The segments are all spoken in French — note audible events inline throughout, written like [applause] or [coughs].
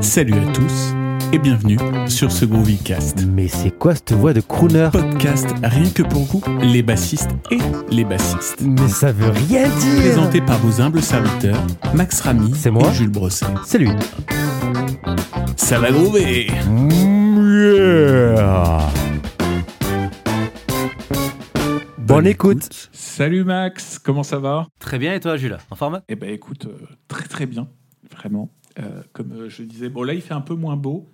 Salut à tous et bienvenue sur ce Groovycast. Mais c'est quoi cette voix de crooner? Podcast rien que pour vous, les bassistes et les bassistes. Mais ça veut rien dire Présenté par vos humbles serviteurs, Max Ramy C'est moi et Jules Brosset. C'est lui. Ça va groover Yeah. Bonne écoute. Salut Max, comment ça va? Très bien, et toi, Jules? En forme? Eh ben écoute, euh, très très bien, vraiment. Euh, comme euh, je disais, bon là il fait un peu moins beau,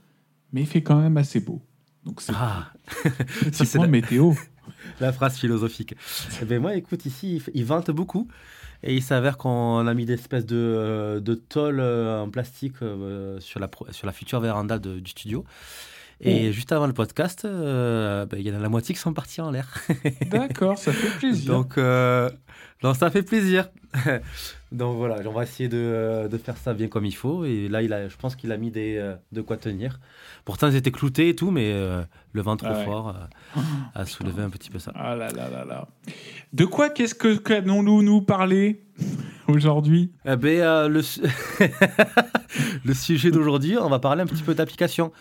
mais il fait quand même assez beau. Donc c'est Ah, [laughs] point la- météo. [laughs] la phrase philosophique. Eh ben moi, écoute, ici, il, vente beaucoup. Et il s'avère qu'on a mis des espèces de, euh, de tôle euh, en plastique sur, la, sur la future véranda de- du studio. Et juste avant le podcast, euh, ben, il y en a la moitié qui sont partis en l'air. [laughs] D'accord, ça fait plaisir. Donc, euh, donc ça fait plaisir. Donc voilà, on va essayer de, de faire ça bien comme il faut. Et là, il a, je pense qu'il a mis des, euh, de quoi tenir. Pourtant, ils étaient cloutés et tout, mais euh, le vent trop Ah ouais. fort euh, a [laughs] soulevé un petit peu ça. Ah là là là là. De quoi qu'est-ce que qu'allons-nous nous parler [laughs] aujourd'hui? Eh ben, euh, le, su- [laughs] le sujet d'aujourd'hui, on va parler un petit peu d'application.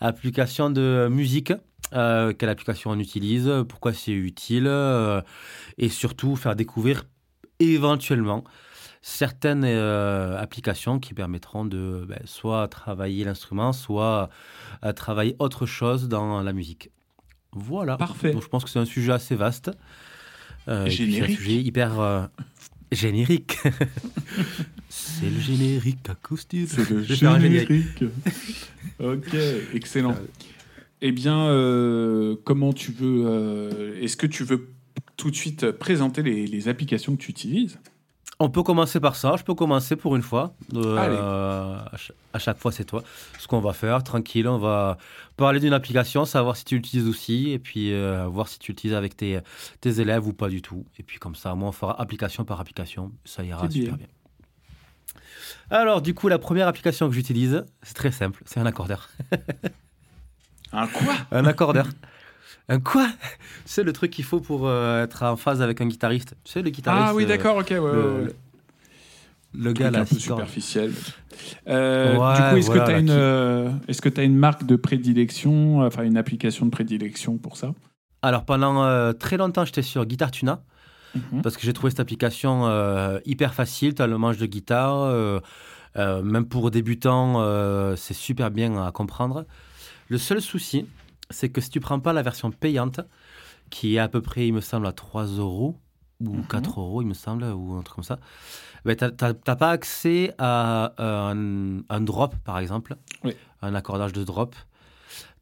Application de musique. euh, quelle application on utilise, pourquoi c'est utile, euh, et surtout faire découvrir éventuellement certaines euh, applications qui permettront de ben, soit travailler l'instrument, soit euh, travailler autre chose dans la musique. Voilà. Parfait. Donc, je pense que c'est un sujet assez vaste. Euh, et c'est un Générique. sujet hyper euh, générique. [laughs] c'est le générique acoustique. C'est le générique. générique. ok, excellent. Eh bien, euh, comment tu veux euh, Est-ce que tu veux tout de suite présenter les, les applications que tu utilises? On peut commencer par ça. Je peux commencer pour une fois. Euh, Allez. à, cha- à chaque fois, c'est toi. Ce qu'on va faire, tranquille, on va parler d'une application, savoir si tu l'utilises aussi, et puis euh, voir si tu l'utilises avec tes, tes élèves ou pas du tout. Et puis comme ça, moi, on fera application par application. Ça ira super bien. bien. Alors, du coup, la première application que j'utilise, c'est très simple. C'est un accordeur. Un quoi? Un accordeur. Un quoi? [laughs] C'est le truc qu'il faut pour euh, être en phase avec un guitariste. Tu sais, le guitariste. Ah oui, euh, d'accord, ok, ouais, ouais, le, ouais. le- gars là, un peu superficiel. Euh, Ouais, du coup, est-ce voilà, que tu as une, qui- euh, est-ce que tu une marque de prédilection, enfin une application de prédilection pour ça? Alors pendant euh, très longtemps, j'étais sur Guitar Tuna Mhm. parce que j'ai trouvé cette application euh, hyper facile. Tu as le manche de guitare, euh, euh, même pour débutants, euh, c'est super bien à comprendre. Le seul souci, c'est que si tu prends pas la version payante, qui est à peu près, il me semble, à 3 euros ou Mhm. 4 euros, il me semble, ou un truc comme ça, ben, tu n'as pas accès à un, un drop, par exemple, Oui. un accordage de drop.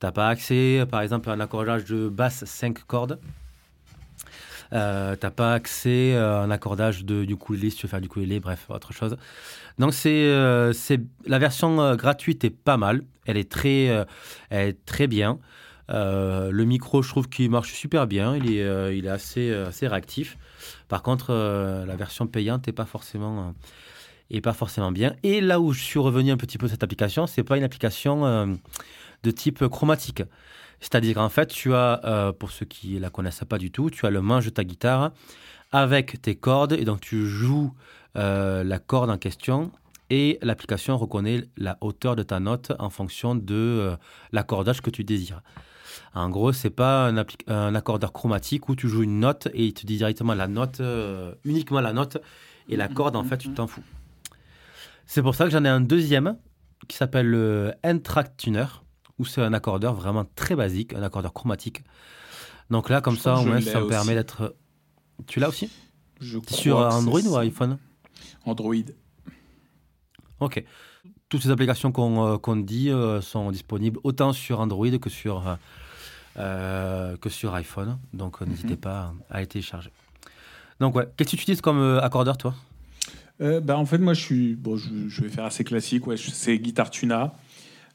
Tu n'as pas accès, par exemple, à un accordage de basse 5 cordes. Euh, t'as pas accès à un accordage de du ukulélé si tu veux faire du ukulélé, bref, autre chose. Donc c'est euh, c'est la version euh, gratuite est pas mal. Elle est très euh, elle est très bien. Euh, le micro, je trouve qu'il marche super bien. Il est euh, euh, assez réactif. Par contre, la version payante est pas forcément est pas forcément bien. Et là où je suis revenu un petit peu de cette application, c'est pas une application de type chromatique. C'est-à-dire en fait, tu as, pour ceux qui la connaissent pas du tout, tu as le manche de ta guitare avec tes cordes et donc tu joues la corde en question et l'application reconnaît la hauteur de ta note en fonction de l'accordage que tu désires. En gros, c'est pas un, accordeur chromatique où tu joues une note et il te dit directement la note, euh, uniquement la note et la corde en fait tu t'en fous. C'est pour ça que j'en ai un deuxième qui s'appelle le N-Track Tuner où c'est un accordeur vraiment très basique, un accordeur chromatique. Donc là, comme Je ça, au moins, ça me aussi. permet d'être. Tu l'as aussi? Je Sur Android ou iPhone? Android. Ok. Toutes ces applications qu'on euh, dit euh, sont disponibles autant sur Android que sur, euh, euh, que sur iPhone. Donc euh, n'hésitez Mhm. pas à les télécharger. Donc ouais, qu'est-ce que tu utilises comme euh, accordeur toi? Euh, bah, en fait, moi, je suis. Bon, je, je vais faire assez classique. Ouais, c'est Guitar Tuna,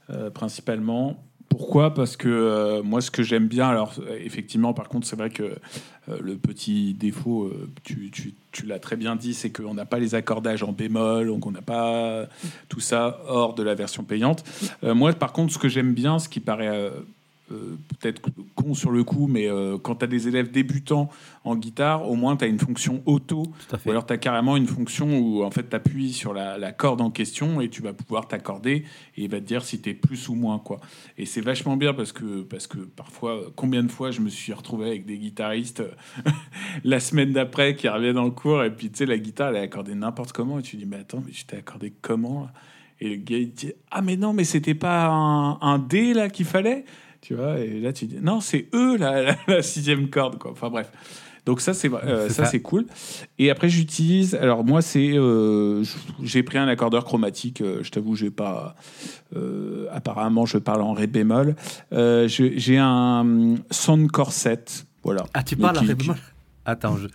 euh, principalement. Pourquoi? Parce que euh, moi, ce que j'aime bien, alors euh, effectivement, par contre, c'est vrai que euh, le petit défaut, euh, tu, tu- tu l'as très bien dit, c'est qu'on n'a pas les accordages en bémol, donc on n'a pas tout ça hors de la version payante. Euh, moi, par contre, ce que j'aime bien, ce qui paraît euh, peut-être con sur le coup, mais euh, quand tu as des élèves débutants en guitare, au moins tu as une fonction auto, ou alors tu as carrément une fonction où en fait tu appuies sur la, la corde en question et tu vas pouvoir t'accorder et il va te dire si tu es plus ou moins. quoi. Et c'est vachement bien parce que, parce que parfois, combien de fois je me suis retrouvé avec des guitaristes euh, [laughs] la semaine d'après qui reviennent en cours et puis tu sais, la guitare elle est accordée n'importe comment et tu dis mais attends, mais je t'ai accordé comment Et le gars il dit ah mais non, mais c'était pas un, un D là qu'il fallait? Tu vois, et là tu dis non, c'est eux la, la, la sixième corde, quoi. Enfin bref. Donc ça c'est euh, ça ça. c'est cool. Et après j'utilise, alors moi c'est, euh, j'ai pris un accordeur chromatique. euh, je t'avoue j'ai pas, apparemment je parle en ré bémol. J'ai un Soundcore 7, voilà. Ah, tu parles qui- ré bémol? Attends, je.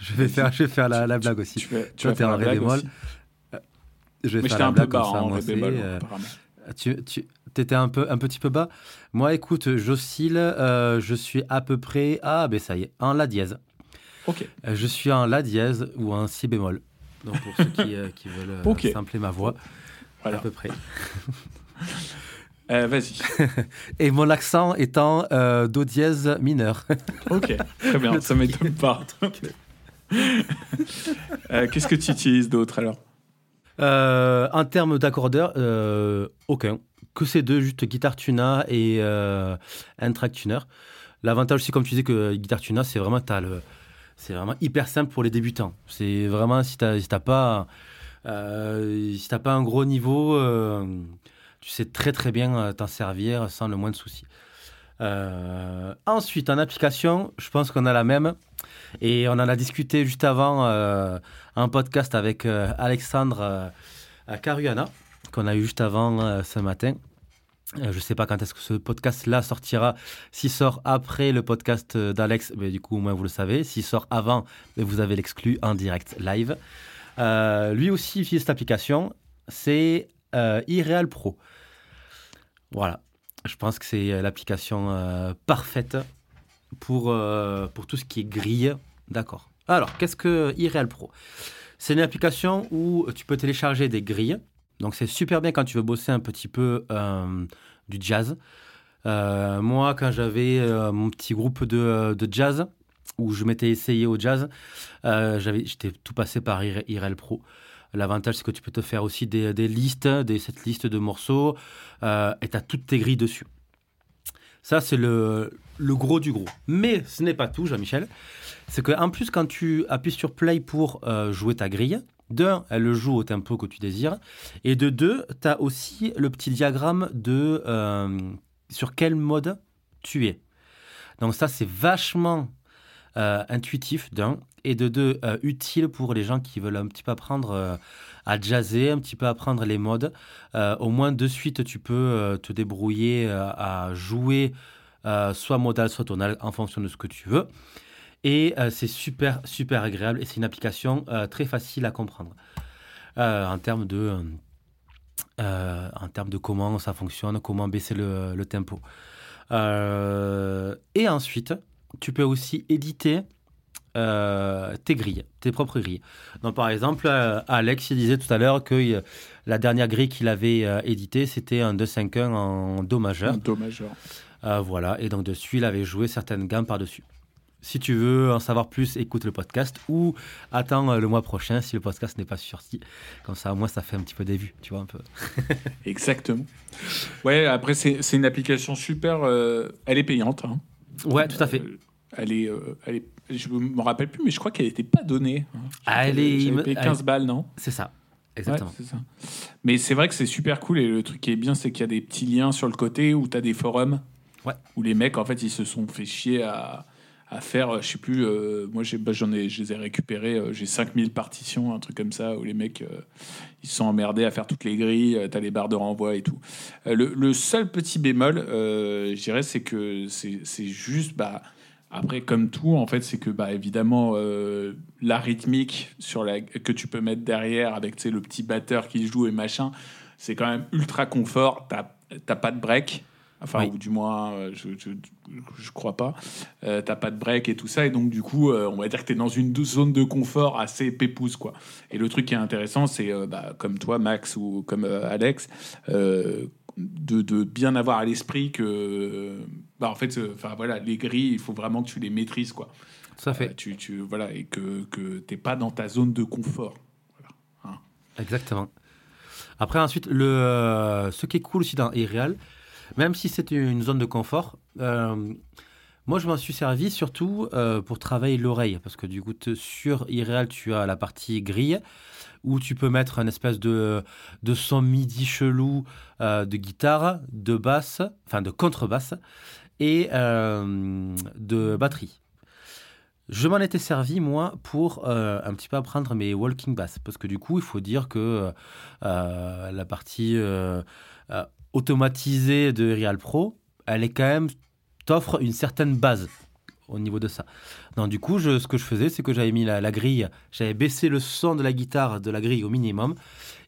je vais faire, je vais faire la, la blague aussi. Tu vas, tu Toi, vas faire en la ré bémol. aussi. Je vais Mais faire la un peu blague comme ça, en ré bémol, apparemment. Tu, tu étais un, peu, un petit peu bas. Moi, écoute, j'oscille. euh, je suis à peu près. Ah, ben ça y est, en La dièse. Ok. Euh, Je suis en La dièse ou en Si bémol. Donc, pour ceux qui, euh, qui veulent euh, Ok. sampler ma voix, Voilà. à peu près. Vas-y. [laughs] Et mon accent étant Do dièse mineur. [laughs] Ok. Très bien. Ça [laughs] m'étonne pas. Qu'est-ce que tu utilises d'autre alors? Euh, en termes d'accordeur, euh, aucun. Que ces deux, juste guitare tuna et euh, un track tuner. L'avantage aussi, comme tu disais, que guitare tuna, c'est vraiment, vraiment hyper simple pour les débutants. C'est vraiment, si t'as si pas, euh, si pas un gros niveau, euh, tu sais très très bien euh, t'en servir sans le moins de soucis. Euh, ensuite, en application, je pense qu'on a la même. Et on en a discuté juste avant euh, un podcast avec euh, Alexandre euh, Caruana, qu'on a eu juste avant ce matin. Je ne sais pas quand est-ce que ce podcast-là sortira. S'il sort après le podcast d'Alex, du coup, au moins vous le savez. S'il sort avant, vous avez l'exclu en direct live. Lui aussi utilise cette application. C'est iReal Pro. Voilà. Je pense que c'est euh, l'application euh, parfaite pour, euh, pour tout ce qui est grille. D'accord. Alors, qu'est-ce que iReal Pro? C'est une application où tu peux télécharger des grilles. Donc, c'est super bien quand tu veux bosser un petit peu du jazz. Moi, quand j'avais mon petit groupe de, jazz, où je m'étais essayé au jazz, j'avais, j'étais tout passé par IR- iReal Pro. L'avantage, c'est que tu peux te faire aussi des, listes, des cette liste de morceaux, euh, et tu as toutes tes grilles dessus. Ça, c'est le, gros du gros. Mais ce n'est pas tout, Jean-Michel. C'est qu'en plus, quand tu appuies sur Play pour euh, jouer ta grille, d'un, elle le joue au tempo que tu désires. Et de deux, tu as aussi le petit diagramme de euh, sur quel mode tu es. Donc ça, c'est vachement euh, intuitif, d'un. Et de deux, euh, utile pour les gens qui veulent un petit peu apprendre euh, à jazzer, un petit peu apprendre les modes. Euh, au moins, de suite, tu peux te débrouiller à jouer soit modal, soit tonal, en fonction de ce que tu veux. Et c'est super, super agréable. Et c'est une application très facile à comprendre en termes de... en termes de comment ça fonctionne, comment baisser le, tempo. Et ensuite, tu peux aussi éditer euh, tes grilles, tes propres grilles. Donc, par exemple, euh, Alex il disait tout à l'heure que euh, la dernière grille qu'il avait éditée, c'était un 2-5-1 en Do majeur. Un Do majeur. Voilà, et donc dessus, il avait joué certaines gammes par-dessus. Si tu veux en savoir plus, écoute le podcast ou attends le mois prochain si le podcast n'est pas sorti. Comme ça, au moins, ça fait un petit peu des vues, tu vois, un peu. [laughs] Exactement. Ouais, après, c'est une application super. elle est payante. hein. Ouais, tout à fait. Euh, elle est, euh, elle est, je me rappelle plus, mais je crois qu'elle n'était pas donnée. hein. Ah, elle est- payé elle- 15 balles, non? C'est ça, exactement. ça. Mais c'est vrai que c'est super cool et le truc qui est bien, c'est qu'il y a des petits liens sur le côté où tu as des forums Ouais. où les mecs, en fait, ils se sont fait chier à, à faire, euh, je sais plus, euh, moi bah, j'en ai, je les ai récupérés, euh, j'ai 5000 partitions, un truc comme ça, où les mecs, euh, ils sont emmerdés à faire toutes les grilles, euh, t'as les barres de renvoi et tout. Euh, le, le seul petit bémol, euh, je dirais, c'est que c'est juste, bah, après, comme tout, en fait, c'est que, bah, évidemment, euh, la rythmique sur la, que tu peux mettre derrière avec tu le petit batteur qui joue et machin, c'est quand même ultra confort. T'as pas de break. Enfin, Oui. ou du moins, euh, je, je, je crois pas. Euh, T'as pas de break et tout ça. Et donc, du coup, euh, on va dire que tu es dans une zone de confort assez pépouse. Quoi. Et le truc qui est intéressant, c'est, euh, bah, comme toi, Max, ou comme Alex, de, de bien avoir à l'esprit que, bah, en fait, enfin voilà, les grilles, il faut vraiment que tu les maîtrises, quoi. À fait. Tu, tu, voilà, et que, que t'es pas dans ta zone de confort. Exactement. Après, ensuite, le, ce qui est cool aussi dans Irreal, même si c'est une zone de confort, euh, moi je m'en suis servi surtout euh, pour travailler l'oreille. Parce que du coup, sur Irreal, tu as la partie grille où tu peux mettre un espèce de, de son midi chelou euh, de guitare, de basse, enfin de contrebasse et de batterie. Je m'en étais servi, moi, pour un petit peu apprendre mes walking bass. Parce que du coup, il faut dire que la partie automatisée de Real Pro, elle est quand même, t'offre une certaine base au niveau de ça. Donc du coup, ce que je faisais, c'est que j'avais mis la, la grille, j'avais baissé le son de la guitare de la grille au minimum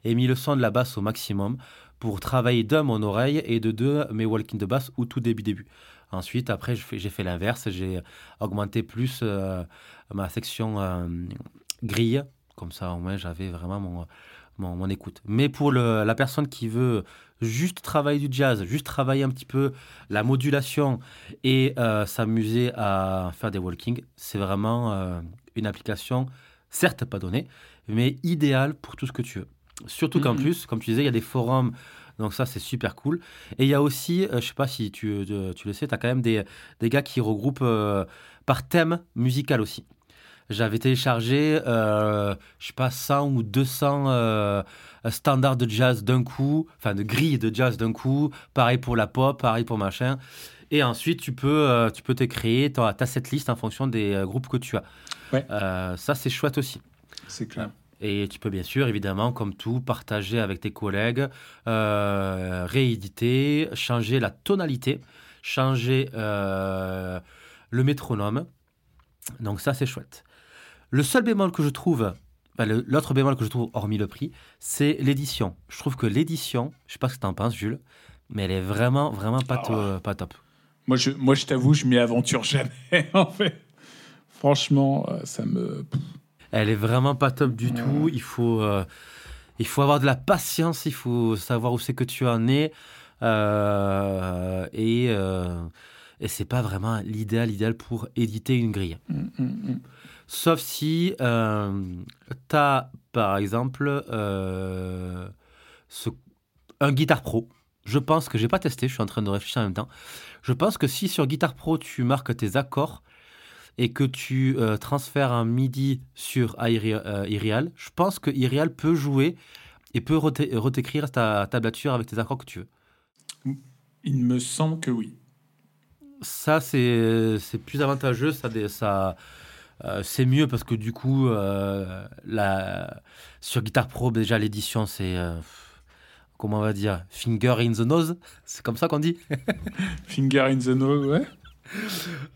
et mis le son de la basse au maximum pour travailler d'un mon oreille et de deux mes walking de basse au tout début début. Ensuite, après, j'ai fait l'inverse, j'ai augmenté plus euh, ma section euh, grille, comme ça au moins j'avais vraiment mon, mon, mon écoute. Mais pour le- la personne qui veut juste travailler du jazz, juste travailler un petit peu la modulation et euh, s'amuser à faire des walking, c'est vraiment euh, une application, certes pas donnée, mais idéale pour tout ce que tu veux. Surtout qu'en plus, comme tu disais, il y a des forums, donc ça c'est super cool. Et il y a aussi, euh, je sais pas si tu, euh, tu le sais, tu as quand même des, des gars qui regroupent par thème musical aussi. J'avais téléchargé, euh, je sais pas, 100 ou 200 euh, standards de jazz d'un coup, enfin de grilles de jazz d'un coup, pareil pour la pop, pareil pour machin. Et ensuite, tu peux, euh, tu peux te créer ta, ta setlist en fonction des euh, groupes que tu as. Ouais. Euh, ça, c'est chouette aussi. C'est clair. Et tu peux bien sûr, évidemment, comme tout, partager avec tes collègues, rééditer, changer la tonalité, changer le métronome. Donc ça, c'est chouette. Le seul bémol que je trouve, enfin, l'autre bémol que je trouve, hormis le prix, c'est l'édition. Je trouve que l'édition, je sais pas ce que tu en penses, Jules, mais elle est vraiment, vraiment pas, Ah pas top. Moi, je, moi, je t'avoue, je m'y aventure jamais, [laughs] en fait. Franchement, euh, ça me. Elle est vraiment pas top du tout. Il faut, euh, il faut avoir de la patience. Il faut savoir où c'est que tu en es. Euh, et euh, et c'est pas vraiment l'idéal, idéal pour éditer une grille. Mm, mm, mm. Sauf si euh, tu as, par exemple, euh, ce- un Guitar Pro. Je pense que j'ai pas testé, je suis en train de réfléchir en même temps. Je pense que si sur Guitar Pro tu marques tes accords et que tu euh, transfères un MIDI sur euh, Irial, je pense que Irial peut jouer et peut reté- retécrire ta tablature avec tes accords que tu veux. Il me semble que oui. Ça, c'est plus avantageux, ça, euh, c'est mieux parce que du coup, euh, la, sur Guitar Pro, déjà l'édition, c'est, euh, comment on va dire, finger in the nose, c'est comme ça qu'on dit. [laughs] Finger in the nose, ouais.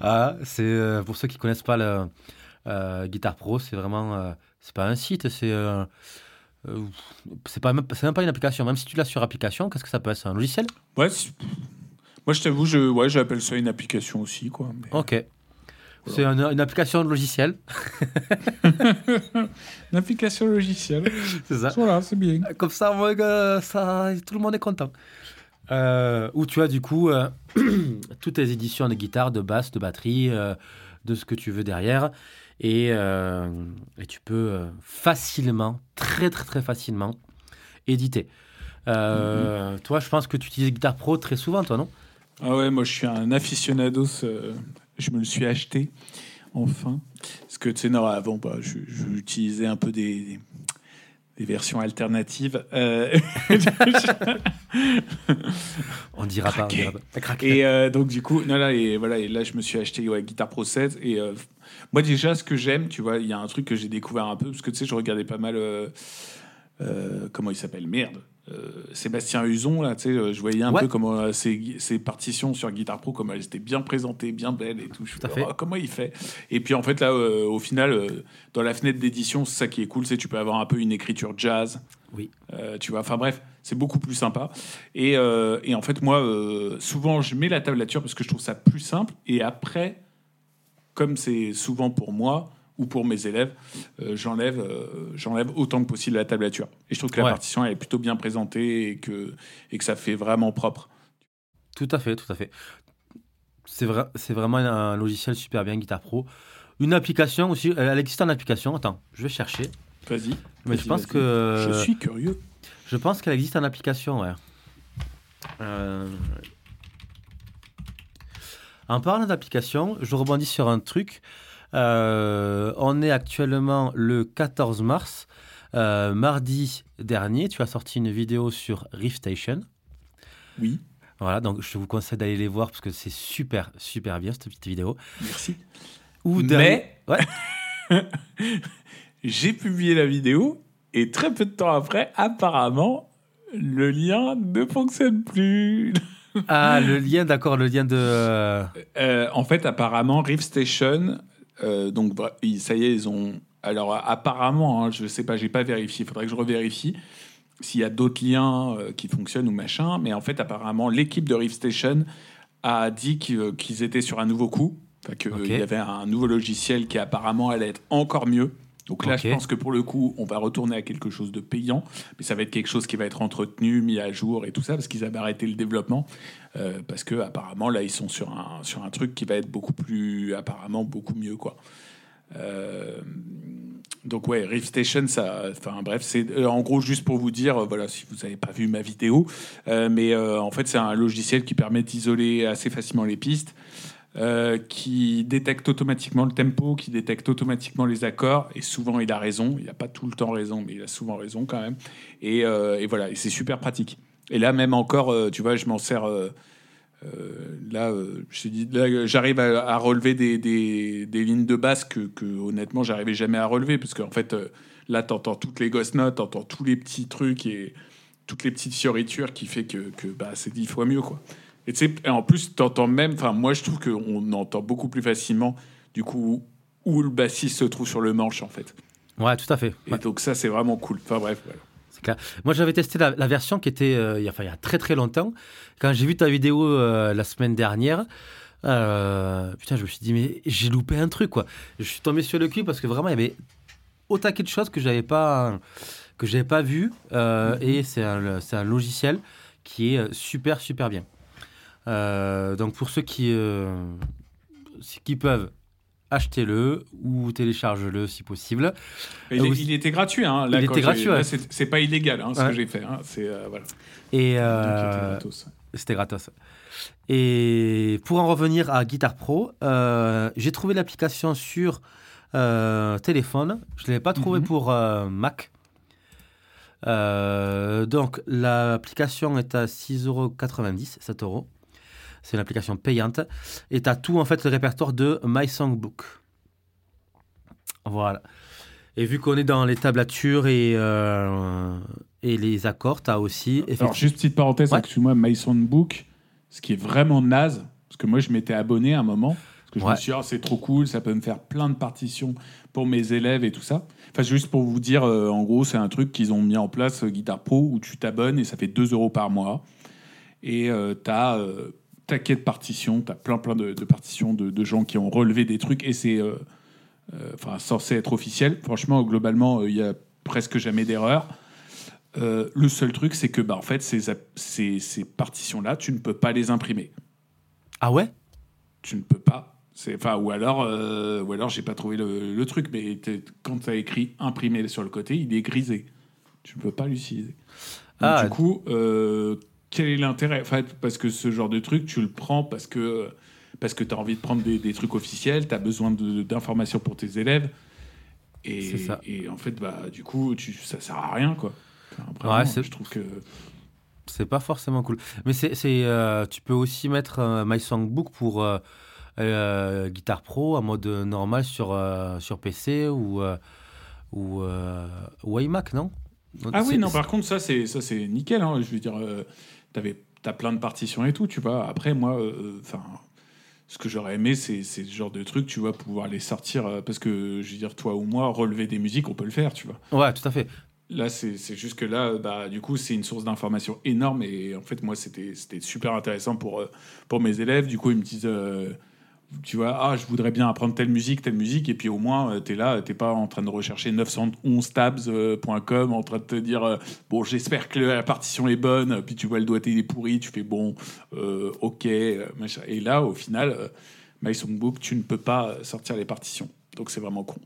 Ah, c'est pour ceux qui connaissent pas le Guitar Pro, c'est vraiment, c'est pas un site, c'est, c'est pas, même- c'est même pas une application. Même si tu l'as sur application, qu'est-ce que ça peut être? C'est un logiciel? Ouais, moi, je t'avoue, je, ouais, j'appelle ça une application aussi, quoi. mais- Ok. C'est une, une application de logiciel, [laughs] Une application logicielle. [laughs] c'est ça. Voilà, c'est bien. Comme ça, moi, euh, ça, tout le monde est content. Euh, où tu as du coup euh, [clears throat] toutes tes éditions de guitare, de basse, de batterie, euh, de ce que tu veux derrière. Et, euh, et tu peux euh, facilement, très très très facilement, éditer. Euh, Toi, je pense que tu utilises Guitar Pro très souvent, toi, non? Ah ouais, moi, je suis un aficionados. Je me le suis acheté, enfin. Parce que, tu sais, non, avant, bah, je- j'utilisais un peu des, des versions alternatives. Euh, [laughs] On dira pas. on dira pas. Et euh, donc du coup, non, là, et voilà, et là je me suis acheté ouais, Guitar Pro 7 et euh, moi déjà ce que j'aime, tu vois, il y a un truc que j'ai découvert un peu parce que tu sais, je regardais pas mal, euh, euh, comment il s'appelle, merde, euh, Sébastien Huzon là, tu sais, euh, je voyais un Ouais. peu comment euh, ses, ses partitions sur Guitar Pro, comment elles étaient bien présentées, bien belles et tout. Je fait. oh, comment il fait Et puis en fait là, euh, au final, dans la fenêtre d'édition, c'est ça qui est cool, c'est tu peux avoir un peu une écriture jazz. Oui. Tu vois, enfin bref, c'est beaucoup plus sympa. Et, et en fait, moi, souvent, je mets la tablature parce que je trouve ça plus simple. Et après, comme c'est souvent pour moi, ou pour mes élèves, euh, j'enlève euh, j'enlève autant que possible la tablature. Et je trouve que la Ouais. partition elle est plutôt bien présentée et que, et que ça fait vraiment propre. Tout à fait, tout à fait. C'est vrai, c'est vraiment un logiciel super bien, Guitar Pro. Une application aussi, elle existe en application. Attends, je vais chercher. Vas-y. Mais Vas-y, je pense vas-y. que Je suis curieux. je pense qu'elle existe en application, ouais. Euh, En parlant d'application, je rebondis sur un truc. Euh, on est actuellement le 14 mars. Euh, mardi dernier, tu as sorti une vidéo sur Rift Station. Oui, Voilà, donc je vous conseille d'aller les voir parce que c'est super, super bien cette petite vidéo. merci. Ou Mais- Ouais. [laughs] J'ai publié la vidéo et très peu de temps après, apparemment, le lien ne fonctionne plus. Ah, le lien, d'accord, le lien de. Euh, en fait, apparemment, Rift Station, euh, donc ils- ça y est, ils ont. Alors, apparemment, hein, je sais pas, j'ai pas vérifié, il faudrait que je revérifie s'il y a d'autres liens euh, qui fonctionnent ou machin. Mais en fait, apparemment, l'équipe de Rift Station a dit qu'ils qu'ils étaient sur un nouveau coup, qu'il y avait un nouveau logiciel qui apparemment allait être encore mieux. Donc là, je pense que pour le coup, on va retourner à quelque chose de payant, mais ça va être quelque chose qui va être entretenu, mis à jour et tout ça, parce qu'ils avaient arrêté le développement. Euh, parce que apparemment là ils sont sur un sur un truc qui va être beaucoup plus apparemment beaucoup mieux quoi. Euh, donc ouais, Rift Station, ça, enfin bref, c'est euh, en gros juste pour vous dire, euh, voilà, si vous n'avez pas vu ma vidéo, mais en fait c'est un logiciel qui permet d'isoler assez facilement les pistes, euh, qui détecte automatiquement le tempo, qui détecte automatiquement les accords, et souvent il a raison, il n'a pas tout le temps raison, mais il a souvent raison quand même, et, euh, voilà, et c'est super pratique. Et là même encore, euh, tu vois, je m'en sers. là, j'arrive à, relever des, lignes de basse que, honnêtement, j'arrivais jamais à relever. Parce qu'en fait, là, t'entends toutes les ghost notes, t'entends tous les petits trucs et toutes les petites fioritures qui fait que, que bah, c'est dix fois mieux. Quoi. Et, tu sais, et en plus, t'entends même, enfin, moi, je trouve qu'on entend beaucoup plus facilement, du coup, où le bassiste se trouve sur le manche, en fait. Ouais, tout à fait. Et Ouais, donc, ça, c'est vraiment cool. Enfin, bref, voilà. c'est clair. Moi, j'avais testé la, la version qui était euh, il, y a, enfin, il y a très très longtemps. Quand j'ai vu ta vidéo euh, la semaine dernière, euh, putain, je me suis dit, mais j'ai loupé un truc, quoi. Je suis tombé sur le cul parce que vraiment, il y avait au taquet de choses que j'avais pas que j'avais pas vu euh, et c'est un, un logiciel qui est super super bien. Euh, donc pour ceux qui euh, qui peuvent achetez-le ou télécharge-le si possible. Il, était gratuit. Hein, là, Il était gratuit, ouais. c'est pas illégal, hein, ce Ouais. que j'ai fait. hein. Euh, voilà. Et euh. C'était gratos. Et pour en revenir à Guitar Pro, j'ai trouvé l'application sur téléphone. Je ne l'avais pas trouvé Mhm. pour Mac. Donc l'application est à 6,90€, 7 euros. C'est une application payante. Et tu as tout en fait le répertoire de My Songbook. Voilà. Et vu qu'on est dans les tablatures et, euh, et les accords, tu as aussi Alors, juste petite parenthèse, Ouais. excuse-moi, My Soundbook, ce qui est vraiment naze, parce que moi, je m'étais abonné à un moment, parce que je Ouais. me suis dit, Ah, c'est trop cool, ça peut me faire plein de partitions pour mes élèves et tout ça. Enfin, juste pour vous dire, euh, en gros, c'est un truc qu'ils ont mis en place, euh, Guitar Pro, où tu t'abonnes et ça fait 2 euros par mois. Et tu as taquet de partitions, tu as plein, plein de, de partitions de, de gens qui ont relevé des trucs, et c'est euh, euh, censé être officiel. Franchement, globalement, euh, il y a presque jamais d'erreur. Euh, le seul truc, c'est que bah, en fait, ces, ces, ces partitions-là, tu ne peux pas les imprimer. Ah ouais? Tu ne peux pas. Enfin, ou alors, euh, ou alors, j'ai pas trouvé le, le truc. Mais quand tu as écrit imprimé sur le côté, il est grisé. Tu ne peux pas l'utiliser. Ah. Du coup, euh, quel est l'intérêt? En fait, parce que ce genre de truc, tu le prends parce que parce que tu as envie de prendre des, des trucs officiels, tu as besoin d'informations pour tes élèves. Et, ça. et en fait, bah, du coup, tu, ça sert à rien, quoi. Enfin, Ouais, je trouve que C'est pas forcément cool. Mais c'est, euh, tu peux aussi mettre euh, My Songbook pour euh, euh, Guitar Pro en mode normal sur, euh, sur PC ou, euh, ou, ou iMac, non? Ah oui, non, par contre, ça, c'est, ça, c'est nickel. hein. Je veux dire, euh, t'avais, t'as plein de partitions et tout, tu vois. Après, moi, euh, enfin, ce que j'aurais aimé, c'est, c'est ce genre de truc, tu vois, pouvoir les sortir. euh, parce que, je veux dire, toi ou moi, relever des musiques, on peut le faire, tu vois. Ouais, tout à fait. Là, c'est, c'est juste que là, euh, bah, du coup, c'est une source d'information énorme. Et en fait, moi, c'était, c'était super intéressant pour, euh, pour mes élèves. Du coup, ils me disent. euh, tu vois, ah, je voudrais bien apprendre telle musique, telle musique, et puis au moins, tu es là, tu pas en train de rechercher 911tabs.com, en train de te dire, euh, bon, j'espère que la partition est bonne, puis tu vois le doigté, il est pourri, tu fais, bon, euh, ok, euh, machin. Et là, au final, euh, My Songbook, tu ne peux pas sortir les partitions. Donc c'est vraiment con.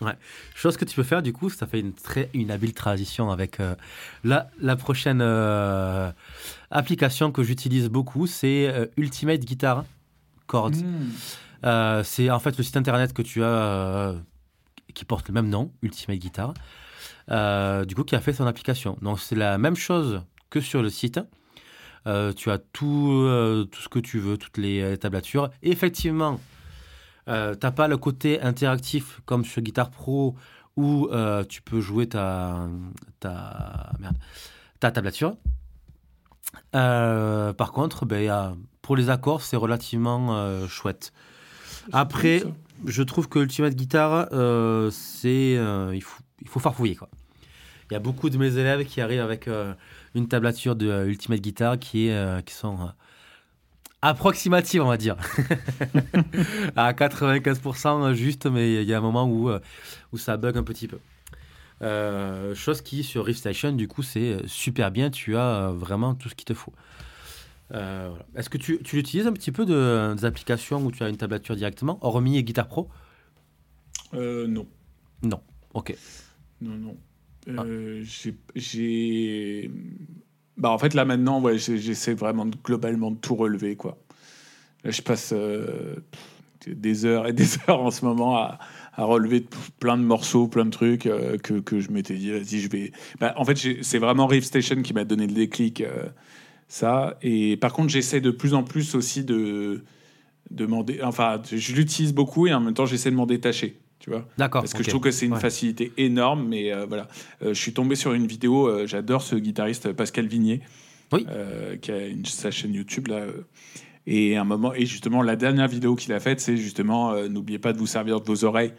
Ouais. Chose que tu peux faire, du coup, ça fait une très une habile transition avec euh, la, la prochaine euh, application que j'utilise beaucoup, c'est euh, Ultimate Guitar Chords. Euh, c'est en fait le site internet que tu as euh, qui porte le même nom, Ultimate Guitar, euh, du coup qui a fait son application. Donc c'est la même chose que sur le site. Euh, tu as tout, euh, tout ce que tu veux, toutes les euh, tablatures. Et effectivement, euh, t'as pas le côté interactif comme sur Guitar Pro où tu peux jouer ta, ta, merde, ta tablature. Par contre, ben, y a- pour les accords, c'est relativement euh, chouette. Après, je trouve que Ultimate Guitar, euh, c'est euh, il, faut, il faut farfouiller quoi. Il y a beaucoup de mes élèves qui arrivent avec une tablature de Ultimate Guitar qui est qui sont approximatives, on va dire, [laughs] [laughs] à 95% juste, mais il y a un moment où où ça bug un petit peu. Chose qui sur Rift Station, du coup, c'est super bien. Tu as vraiment tout ce qu'il te faut. Euh, voilà. Est-ce que tu, tu utilises un petit peu de, des applications où tu as une tablature directement, hormis Guitar Pro? Euh, non. Ok. Non, non. Ah. Euh, j'ai- J'ai. Bah, en fait, là, maintenant, ouais, j'essaie vraiment de, globalement de tout relever, quoi. Là, je passe des heures et [laughs] des heures en ce moment à, à relever plein de morceaux, plein de trucs que, que je m'étais dit, vas-y, je vais. Bah, en fait, c'est vraiment Rift Station qui m'a donné le déclic, ça. Et par contre, j'essaie de plus en plus aussi de. de m'en dé- Enfin, je l'utilise beaucoup et en même temps, j'essaie de m'en détacher, tu vois. D'accord. Parce que je trouve que c'est une Ouais. facilité énorme, mais euh, voilà. Euh, je suis tombé sur une vidéo, euh, j'adore ce guitariste Pascal Vigné, Oui. qui a une, sa chaîne YouTube là. et un moment, et justement, la dernière vidéo qu'il a faite, c'est justement n'oubliez pas de vous servir de vos oreilles.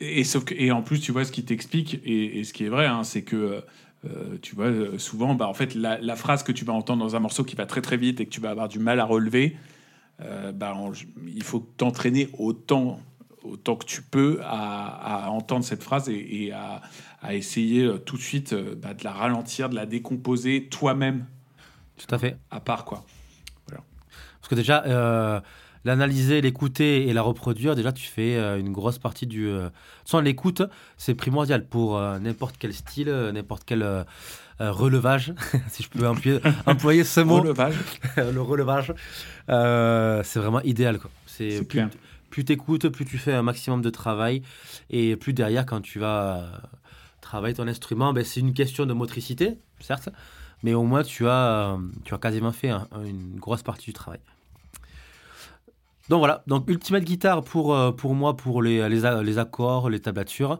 Et, sauf que, et en plus, tu vois, ce qui t'explique, et, et ce qui est vrai, hein, c'est que euh, tu vois, euh, souvent, bah, en fait, la, la phrase que tu vas entendre dans un morceau qui va très très vite et que tu vas avoir du mal à relever, euh, bah, il faut t'entraîner autant, autant que tu peux à, à entendre cette phrase et, et à, à essayer tout de suite bah, de la ralentir, de la décomposer toi-même, Tout à fait. à part quoi. Parce que déjà, euh, l'analyser, l'écouter et la reproduire, déjà, tu fais euh, une grosse partie du. Euh... Sans l'écoute, c'est primordial pour euh, n'importe quel style, n'importe quel relevage, [laughs] si je peux employer, employer ce mot, Relevage, [laughs] le relevage. Euh, c'est vraiment idéal. quoi. C'est c'est plus, plus t'écoutes, plus tu fais un maximum de travail et plus derrière, quand tu vas travailler ton instrument, ben, c'est une question de motricité, certes, mais au moins tu as, tu as quasiment fait un- une grosse partie du travail. Donc voilà, donc Ultimate Guitar pour, euh, pour moi, pour les, les, les accords, les tablatures.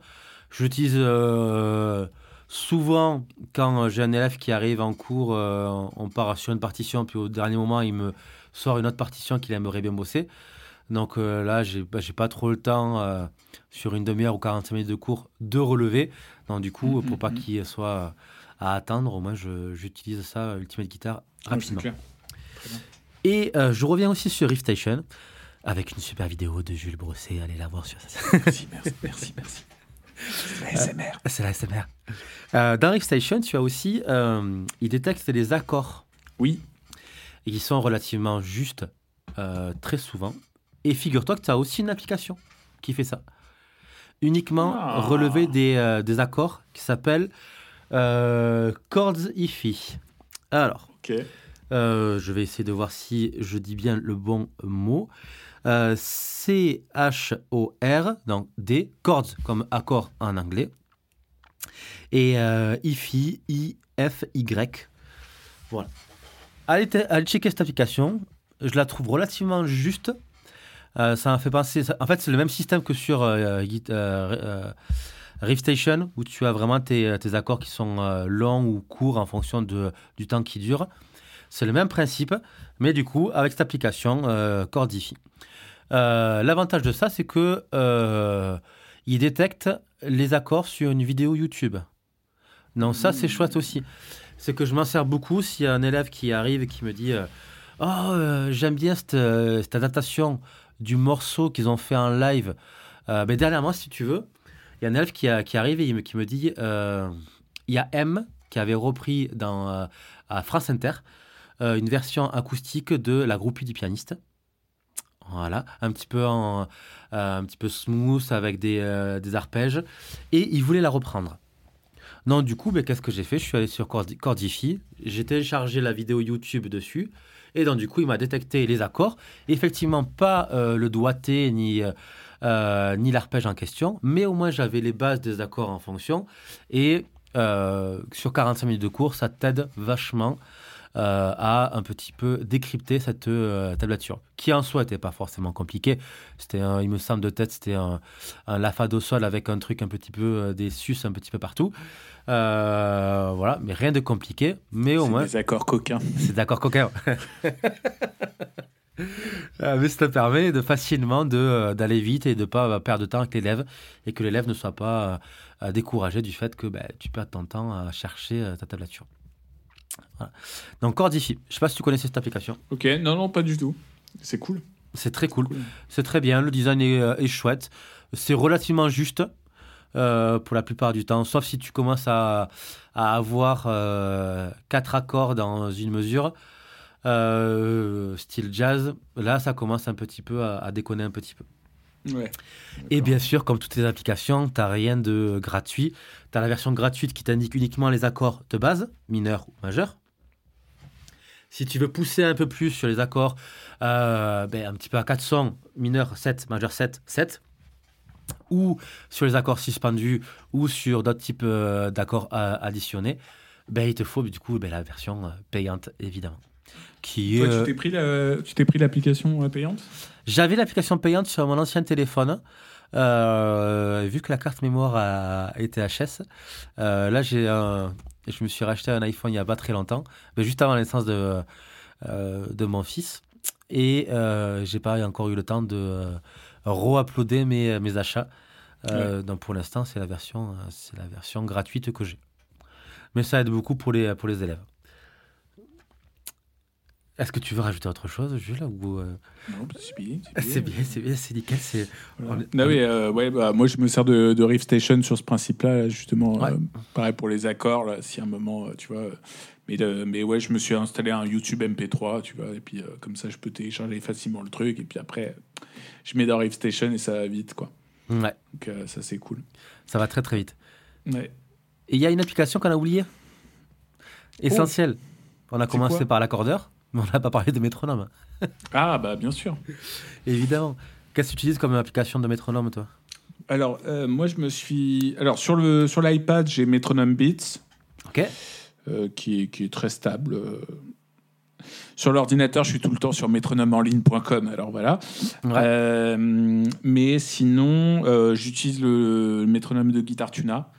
Je l'utilise euh, souvent quand j'ai un élève qui arrive en cours, euh, on part sur une partition, puis au dernier moment, il me sort une autre partition qu'il aimerait bien bosser. Donc euh, là, j'ai bah, pas trop le temps euh, sur une demi-heure ou 45 minutes de cours de relever. Donc du coup, Mhm, pour pas mhm. qu'il soit à attendre, au moins j'utilise ça, Ultimate Guitar, rapidement. Et euh, je reviens aussi sur Rift Station avec une super vidéo de Jules Brosset. Allez la voir sur ça. [laughs] Merci, merci, merci, merci. ASMR. C'est la SMR. Euh, dans Rift Station, tu as aussi, euh, il détecte les accords Oui, et qui sont relativement justes euh, très souvent. Et figure-toi que tu as aussi une application qui fait ça. Uniquement Ah. relever des, euh, des accords qui s'appellent euh, Chords IFI. Alors, ok. euh, je vais essayer de voir si je dis bien le bon mot. Euh, C-H-O-R, donc D, chords comme accord en anglais. Et euh, IFI, I-F-Y. Voilà. Allez, allez checker cette application. Je la trouve relativement juste. Euh, ça m'a fait penser. ça- En fait, c'est le même système que sur euh, Git- Rift Station, où tu as vraiment tes, tes accords qui sont longs ou courts en fonction de, du temps qui dure. C'est le même principe, mais du coup, avec cette application euh, Chordify. Euh, L'avantage de ça, c'est que euh, il détecte les accords sur une vidéo YouTube. Donc ça, c'est chouette aussi. C'est que je m'en sers beaucoup s'il y a un élève qui arrive et qui me dit euh, Oh, euh, j'aime bien cette, adaptation du morceau qu'ils ont fait en live. Mais dernièrement, si tu veux, il y a un elfe qui, arrive et qui me dit il y a M qui avait repris dans, à France Inter une version acoustique de La groupie du pianiste. Voilà, un petit peu, euh, un petit peu smooth avec des, euh, des arpèges. Et il voulait la reprendre. Non, du coup, ben, qu'est-ce que j'ai fait? Je suis allé sur Cordi- Cordify, j'ai téléchargé la vidéo YouTube dessus, et donc du coup, il m'a détecté les accords. Effectivement, pas euh, le doigté ni, ni l'arpège en question, mais au moins j'avais les bases des accords en fonction. Et euh, sur 45 minutes de cours, ça t'aide vachement euh, à un petit peu décrypter cette euh, tablature, qui en soi n'était pas forcément compliquée. C'était, un- il me semble de tête, c'était un, un lafa do sol avec un truc un petit peu, euh, des sus un petit peu partout. Euh, voilà, mais rien de compliqué. Mais au C'est moins, des accords coquins. [laughs] c'est d'accord coquin. Euh, [laughs] mais ça te permet de facilement de, d'aller vite et de ne pas perdre de temps avec l'élève et que l'élève ne soit pas découragé du fait que ben, tu perds ton temps à chercher ta tablature. Voilà. Donc Cordify, je ne sais pas si tu connaissais cette application. Ok, non, non, pas du tout. C'est cool. C'est très cool. Cool. C'est très bien. Le design est, euh, est chouette. C'est relativement juste euh, pour la plupart du temps, sauf si tu commences à, à avoir euh, quatre accords dans une mesure, euh, style jazz. Là, ça commence un petit peu à, à déconner un petit peu. Ouais. Et bien sûr, comme toutes les applications, tu n'as rien de gratuit. Tu as la version gratuite qui t'indique uniquement les accords de base, mineur ou majeur. Si tu veux pousser un peu plus sur les accords, euh, ben, un petit peu à 400, mineur 7, majeur 7, 7, ou sur les accords suspendus, ou sur d'autres types euh, d'accords euh, additionnés, ben, il te faut du coup ben, la version payante, évidemment. Qui est, Toi, tu t'es pris la- tu t'es pris l'application euh, payante? J'avais l'application payante sur mon ancien téléphone. Euh, vu que la carte mémoire a été HS, euh, là j'ai un- je me suis racheté un iPhone il n'y a pas très longtemps, mais juste avant la naissance de, euh, de mon fils. Et j'ai pas encore eu le temps de re-uploader mes, mes achats. Donc pour l'instant, c'est la, version, c'est la version gratuite que j'ai. Mais ça aide beaucoup pour les, pour les élèves. Est-ce que tu veux rajouter autre chose, Jules ou, euh, Non, bah, c'est bien. c'est bien, c'est bien, c'est nickel. C'est... Voilà. On oui, est- euh, ouais, bah, moi je me sers de, de Riff Station sur ce principe-là, là, justement. Ouais. euh, pareil pour les accords, là, si à un moment, euh, tu vois. Mais, mais ouais, je me suis installé un YouTube MP3, tu vois, et puis comme ça, je peux télécharger facilement le truc, et puis après, je mets dans Riff Station et ça va vite, quoi. Ouais, Donc ça, c'est cool. ça va très très vite. Ouais. Et il y a une application qu'on a oubliée? Essentielle. On a commencé par l'accordeur, [laughs] mais on n'a pas parlé de métronome. [laughs] Ah, bah bien sûr. Évidemment. Qu'est-ce que tu utilises comme application de métronome, toi? Alors, euh, moi, je me suis. Alors, sur le sur l'iPad, j'ai Metronome Beats. Ok. euh, qui, est, qui est très stable. euh. Sur l'ordinateur, je suis tout le temps sur métronomeenligne.com. Alors voilà. Ouais. Euh, mais sinon, j'utilise le, le métronome de Guitar Tuna.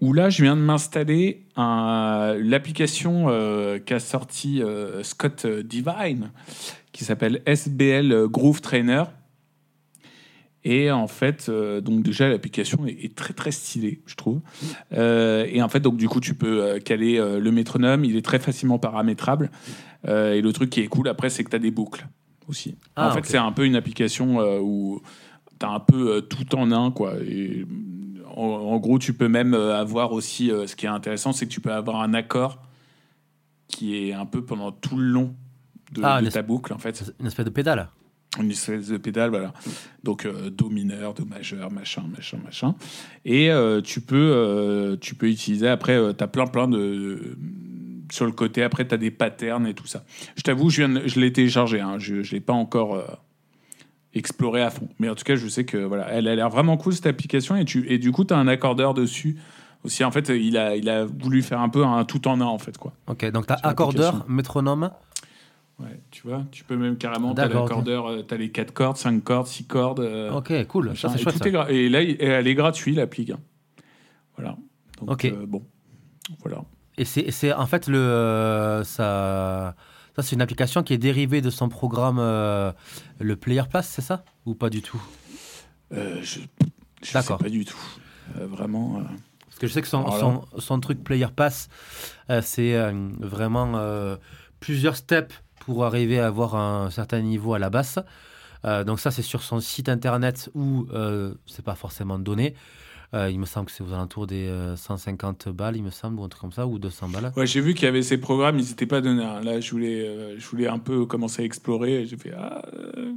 Où là, je viens de m'installer un- l'application euh, qu'a sorti euh, Scott Divine, qui s'appelle SBL Groove Trainer. Et en fait, euh, donc déjà l'application est, est très très stylée, je trouve. Euh, et en fait, donc du coup, tu peux euh, caler euh, le métronome. Il est très facilement paramétrable. Euh, et le truc qui est cool après, c'est que tu as des boucles aussi. Ah, en fait, c'est un peu une application euh, où tu as un peu euh, tout en un, quoi. Et en, gros, tu peux même euh, avoir aussi. euh, ce qui est intéressant, c'est que tu peux avoir un accord qui est un peu pendant tout le long de, Ah, de ta boucle, en fait. Une espèce de pédale. Une espèce de pédale, voilà. Donc, euh, Do mineur, Do majeur, machin, machin, machin. Et euh, tu, peux, euh, tu peux utiliser, après, tu as plein, plein de... Sur le côté, après, tu as des patterns et tout ça. Je t'avoue, je, viens de- je l'ai téléchargé, hein. je ne l'ai pas encore euh, exploré à fond. Mais en tout cas, je sais que voilà, elle a l'air vraiment cool, cette application. Et, tu, et du coup, tu as un accordeur dessus aussi. En fait, il a, il a voulu faire un peu un tout en un, en fait, quoi. Ok. Donc, tu as accordeur, métronome. Ouais, tu vois, tu peux même carrément, t'as l'accordeur, tu as les 4 cordes, 5 cordes, 6 cordes. euh, Ok, cool. machin. Ça, c'est et, chouette. tout ça. est gra- et là, elle est gratuite, l'appli. hein. Voilà. Donc, Ok. euh, bon, voilà. Et c'est, c'est en fait le euh, ça, ça c'est une application qui est dérivée de son programme euh, le Player Pass, c'est ça? Ou pas du tout? Euh, je je sais D'accord. pas du tout. Euh, vraiment. euh, Parce que je sais que son, Voilà. son, son truc Player Pass, c'est vraiment plusieurs steps pour arriver à avoir un certain niveau à la basse. Donc ça, c'est sur son site internet où c'est pas forcément donné. Euh, il me semble que c'est aux alentours des euh, 150 balles, il me semble, ou un truc comme ça, ou 200 balles. Ouais, j'ai vu qu'il y avait ces programmes, ils n'étaient pas donnés. hein. Là, je voulais, euh, je voulais un peu commencer à explorer. J'ai fait ah, euh,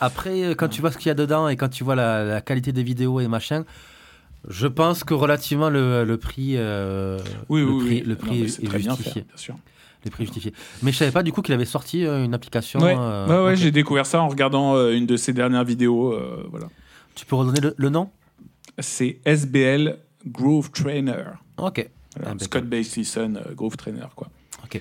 Après, euh, quand tu vois ce qu'il y a dedans et quand tu vois la, la qualité des vidéos et machin, je pense que relativement le, le prix, euh, oui, le oui, prix, oui. le prix est, est très bien justifié. bien sûr. Le prix est justifié. Mais je savais pas du coup qu'il avait sorti euh, une application. Ouais, euh, ouais, ouais, j'ai découvert ça en regardant euh, une de ses dernières vidéos. euh, voilà. Tu peux redonner le, le nom? C'est SBL Groove Trainer. Ok. Impeccable. Scott Basison, euh, Groove Trainer, quoi. Ok.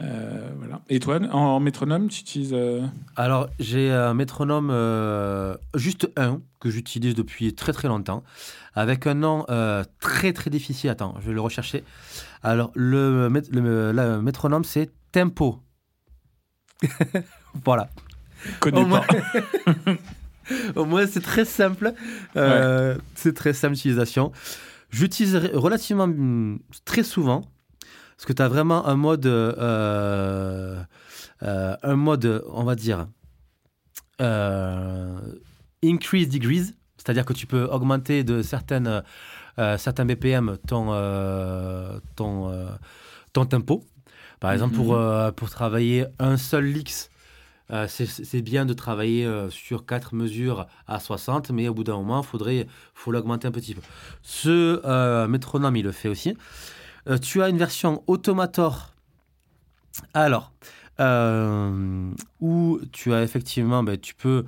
Euh, voilà. Et toi, en, en métronome, tu utilises euh, Alors, j'ai un métronome, euh, juste un, que j'utilise depuis très très longtemps, avec un nom très très difficile. Attends, je vais le rechercher. Alors, le, le- le métronome, c'est Tempo. [laughs] voilà. connais moins, pas. [laughs] [laughs] Au moins, c'est très simple. Euh, C'est très simple d'utilisation. J'utilise relativement hum, très souvent parce que tu as vraiment un mode, euh, euh, un mode, on va dire, increase degrees, c'est-à-dire que tu peux augmenter de certaines, certains BPM ton, ton, ton tempo. Par exemple, pour, Mhm. pour travailler un seul licks, euh, c'est- bien de travailler euh, sur quatre mesures à 60, mais au bout d'un moment, il faudrait faut l'augmenter un petit peu. Ce euh, métronome, il le fait aussi. Tu as une version Automator. Alors, où tu as effectivement, ben, tu peux,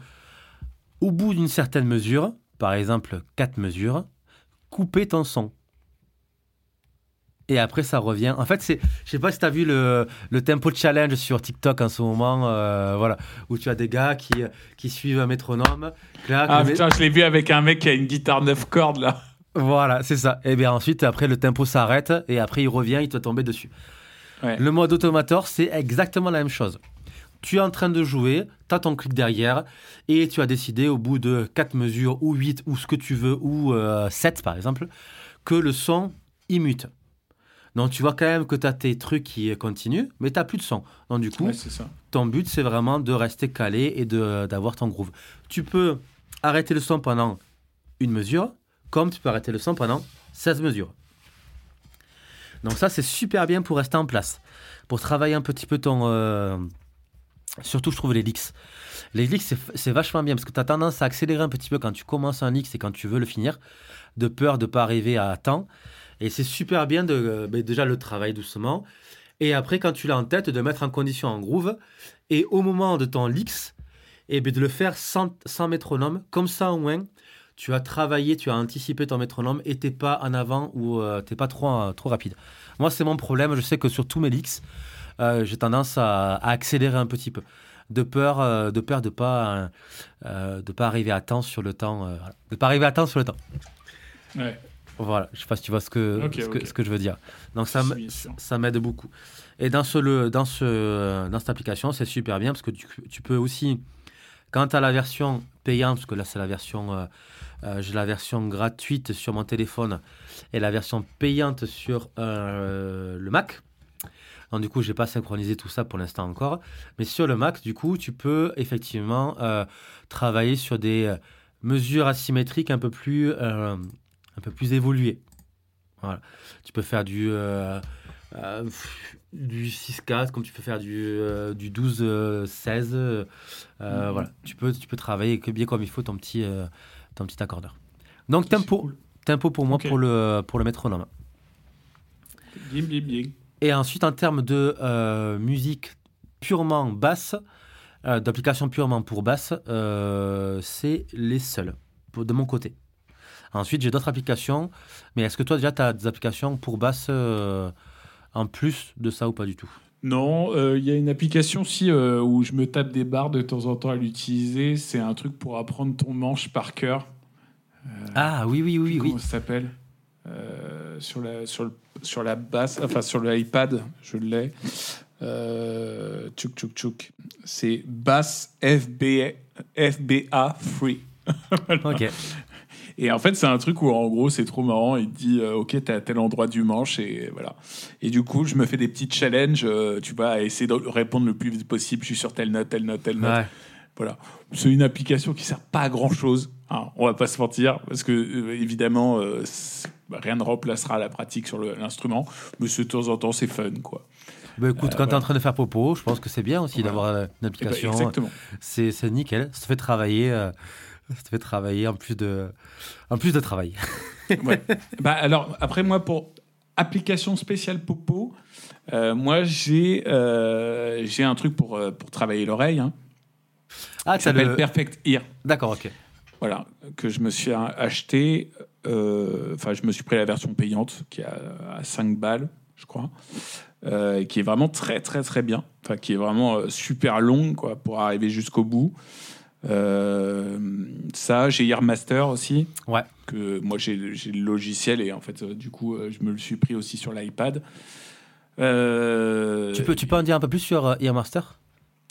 au bout d'une certaine mesure, par exemple quatre mesures, couper ton son. Et après, ça revient. En fait, c'est, je sais pas si tu as vu le, le tempo challenge sur TikTok en ce moment, euh, voilà, où tu as des gars qui, qui suivent un métronome. clac, Ah mé- putain, je l'ai vu avec un mec qui a une guitare 9 cordes là. voilà, c'est ça. Et bien ensuite, après, le tempo s'arrête et après, il revient, il te tombe dessus. Ouais. Le mode automator, c'est exactement la même chose. Tu es en train de jouer, tu as ton clic derrière et tu as décidé au bout de 4 mesures ou 8 ou ce que tu veux ou 7 par exemple, que le son immute. Donc tu vois quand même que tu as tes trucs qui continuent, mais tu n'as plus de son. Donc du coup, Ouais, c'est ça. ton but, c'est vraiment de rester calé et de- d'avoir ton groove. Tu peux arrêter le son pendant une mesure, comme tu peux arrêter le son pendant 16 mesures. Donc ça, c'est super bien pour rester en place. Pour travailler un petit peu ton... euh, Surtout, je trouve les licks. Les licks, c'est c'est vachement bien parce que tu as tendance à accélérer un petit peu quand tu commences un lick et quand tu veux le finir, de peur de ne pas arriver à temps. Et c'est super bien de euh, ben, déjà le travail doucement. Et après, quand tu l'as en tête, de mettre en condition en groove. Et au moment de ton licks, et ben, de le faire sans, métronome. Comme ça, au moins, tu as travaillé, tu as anticipé ton métronome et t'es pas en avant ou tu t'es pas trop, euh, trop rapide. Moi, c'est mon problème. Je sais que sur tous mes licks, euh, j'ai tendance à, accélérer un petit peu. De peur, euh, de peur de pas, euh, euh, de pas arriver à temps sur le temps, euh, de pas arriver à temps sur le temps. Voilà, je sais pas si tu vois ce que, ce, que ce que je veux dire. Donc ça, ça m'aide beaucoup. Et dans, ce, le, dans, ce, dans cette application, c'est super bien parce que tu, tu peux aussi, quand tu as la version payante, parce que là c'est la version, euh, euh, j'ai la version gratuite sur mon téléphone et la version payante sur euh, le Mac. Donc du coup, j'ai pas synchronisé tout ça pour l'instant encore. Mais sur le Mac, du coup, tu peux effectivement travailler sur des mesures asymétriques un peu plus, un peu plus. Voilà. Tu peux faire du, euh, euh, pff, du 6-4, comme tu peux faire du, euh, du 12-16. euh, Mhm. Voilà. Tu peux, tu peux travailler bien comme il faut ton petit, euh, ton petit accordeur. Donc, tempo, cool. tempo pour moi pour, le, pour le métronome. Bim, bim, bim. Et ensuite, en termes de euh, musique purement basse, euh, d'application purement pour basse, euh, c'est les seuls, de mon côté. Ensuite, j'ai d'autres applications, mais est-ce que toi, déjà, tu as des applications pour basse euh, en plus de ça ou pas du tout? Non, euh, il y a une application aussi euh, où je me tape des barres de temps en temps à l'utiliser. C'est un truc pour apprendre ton manche par cœur. Ah oui, oui, oui, oui. Comment ça s'appelle sur, la, sur, le, sur la basse, enfin sur l'iPad, je l'ai. Euh, tchouk tchouk tchouk. C'est Bass FB, FBA Free. [laughs] Ok. Et en fait, c'est un truc où, en gros, c'est trop marrant. Il te dit, euh, OK, t'es à tel endroit du manche, et voilà. Et du coup, je me fais des petits challenges, euh, tu vois, à essayer de répondre le plus vite possible. Je suis sur telle note, telle note, telle note. Ouais. Voilà. C'est une application qui sert pas à grand chose. on va pas se mentir, parce que euh, évidemment, euh, bah, rien ne remplacera la pratique sur l'instrument, mais de temps en temps, c'est fun, quoi. Bah, écoute, Euh, quand tu es en train de faire popo, je pense que c'est bien aussi d'avoir une Eh ben, application. exactement. c'est c'est nickel. Ça te fait travailler. [laughs] ça te fait travailler en plus de, en plus de travail. [laughs] Ouais. bah, alors, après, moi, pour application spéciale Popo, euh, moi, j'ai euh, j'ai un truc pour, euh, pour travailler l'oreille, hein, Ah, t'as s'appelle le... Perfect Ear. D'accord, ok. Voilà, que je me suis acheté. euh, Enfin, je me suis pris la version payante qui est à, à 5 balles, je crois. qui est vraiment très, très, très bien. Enfin, qui est vraiment super longue, quoi, pour arriver jusqu'au bout. Euh, ça, j'ai Earmaster aussi. Ouais. Que moi, j'ai le logiciel et en fait, euh, du coup, euh, je me le suis pris aussi sur l'iPad. Euh, Tu peux, tu peux en dire un peu plus sur euh, Earmaster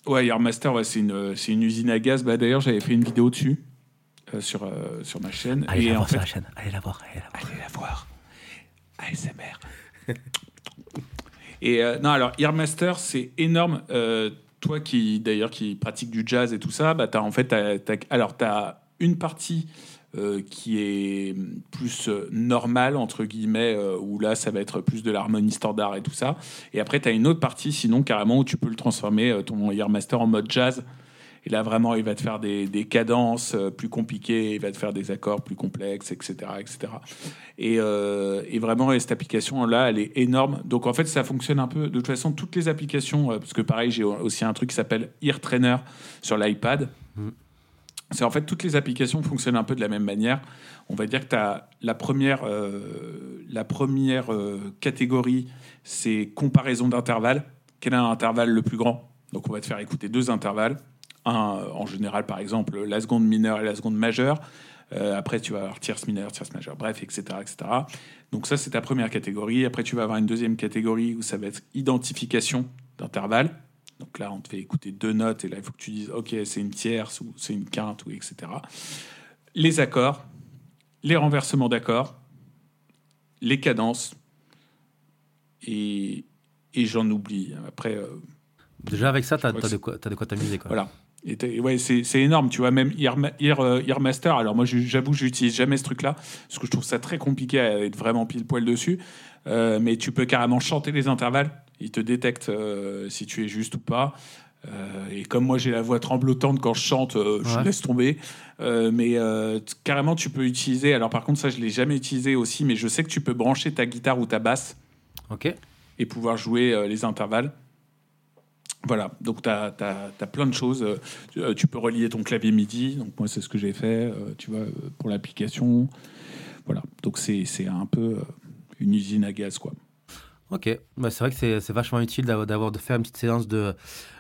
Ouais, Earmaster, ouais, c'est une, une usine à gaz. Bah, D'ailleurs, j'avais fait une vidéo dessus euh, sur, sur ma chaîne. Allez et la en voir fait, sur la chaîne. Allez la voir. Allez la voir. allez la voir. ASMR. [laughs] et non, alors, Earmaster, c'est énorme. Toi qui, d'ailleurs, qui pratique du jazz et tout ça, bah, as, en fait, t'as- alors, tu as une partie euh, qui est plus euh, normale, entre guillemets, euh, où là, ça va être plus de l'harmonie standard et tout ça. Et après, tu as une autre partie, sinon, carrément, où tu peux le transformer, ton Earmaster, en mode jazz. Et là, vraiment, il va te faire des, des cadences euh, plus compliquées, il va te faire des accords plus complexes, etc. etc. Et, euh, et vraiment, et cette application-là, elle est énorme. Donc, en fait, ça fonctionne un peu. De toute façon, toutes les applications, euh, parce que pareil, j'ai aussi un truc qui s'appelle Ear Trainer sur l'iPad. Mm. C'est en fait, toutes les applications fonctionnent un peu de la même manière. On va dire que tu as la première, euh, la première euh, catégorie, c'est comparaison d'intervalles. Quel est l'intervalle le plus grand Donc, on va te faire écouter deux intervalles. Un, en général, par exemple, la seconde mineure et la seconde majeure. Euh, après, tu vas avoir tierce mineure, tierce majeure, bref, etc., etc. Donc ça, c'est ta première catégorie. Après, tu vas avoir une deuxième catégorie où ça va être identification d'intervalle. Donc là, on te fait écouter deux notes et là, il faut que tu dises, OK, c'est une tierce ou c'est une quinte ou etc. Les accords, les renversements d'accords, les cadences et, et j'en oublie. Après, euh, Déjà avec ça, crois as de quoi, t'amuser. voilà. Et t'es- ouais, c'est énorme, tu vois, même Ear, Ear, euh, Earmaster, alors moi j'avoue, j'utilise jamais ce truc-là, parce que je trouve ça très compliqué à être vraiment pile poil dessus, Euh, mais tu peux carrément chanter les intervalles, il te détecte euh, si tu es juste ou pas. Euh, et comme moi j'ai la voix tremblotante quand je chante, euh, je Ouais. laisse tomber. Euh, mais carrément tu peux utiliser, alors par contre ça je l'ai jamais utilisé aussi, mais je sais que tu peux brancher ta guitare ou ta basse Ok. et pouvoir jouer les intervalles. Voilà, donc tu as, plein de choses. Euh, tu- peux relier ton clavier MIDI, donc moi c'est ce que j'ai fait, euh, tu vois, euh, pour l'application. Voilà, donc c'est un peu une usine à gaz, quoi. Ok. Bah, c'est vrai que c'est vachement utile d'avoir de faire une petite séance de,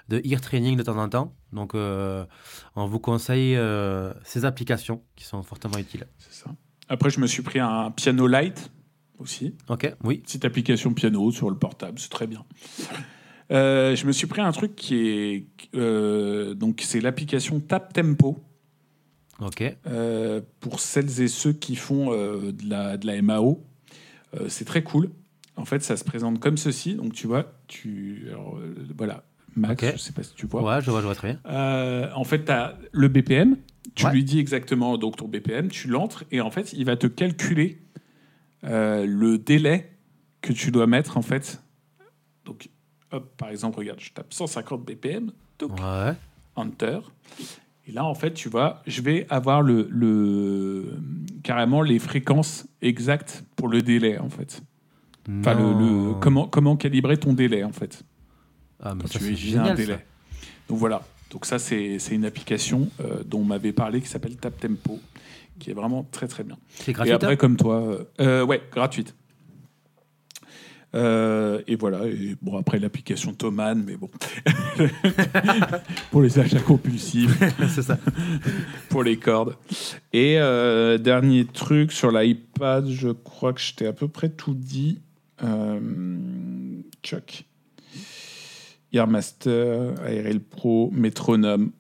de ear training de temps en temps. Donc, euh, on vous conseille ces applications qui sont fortement utiles. C'est ça. Après, je me suis pris un piano light aussi. Ok. Oui. Petite application piano sur le portable, c'est très bien. Euh, je me suis pris un truc qui est. euh, donc, c'est l'application Tap Tempo. Ok. Euh, pour celles et ceux qui font de, la, de la MAO. C'est très cool. En fait, ça se présente comme ceci. Donc, tu vois, tu. alors, voilà, Max, Ok. je sais pas si tu vois. Ouais, je vois, je vois très bien. En fait, tu as le BPM. Tu Ouais. lui dis exactement donc ton BPM, tu l'entres et en fait, il va te calculer le délai que tu dois mettre en fait. Donc, hop, par exemple, regarde, je tape 150 BPM, toc, Ouais. Enter. Et là, en fait, tu vois, je vais avoir le, le carrément les fréquences exactes pour le délai, en fait. Enfin, le, comment, comment calibrer ton délai, en fait. Ah, mais Quand ça, tu utilises un génial. délai. ça. Donc voilà. Donc ça, c'est c'est une application euh, dont on m'avait parlé qui s'appelle Tap Tempo, qui est vraiment très très bien. C'est et gratuit. après, hein comme toi, euh, euh, ouais, gratuite. Euh, et voilà. Et bon, après l'application Thomann, mais bon, [laughs] pour les achats compulsifs. [laughs] c'est ça. pour les cordes. Et euh, dernier truc sur l'iPad, je crois que je t'ai à peu près tout dit. Euh, Chuck. Earmaster, ARL Pro, Métronome.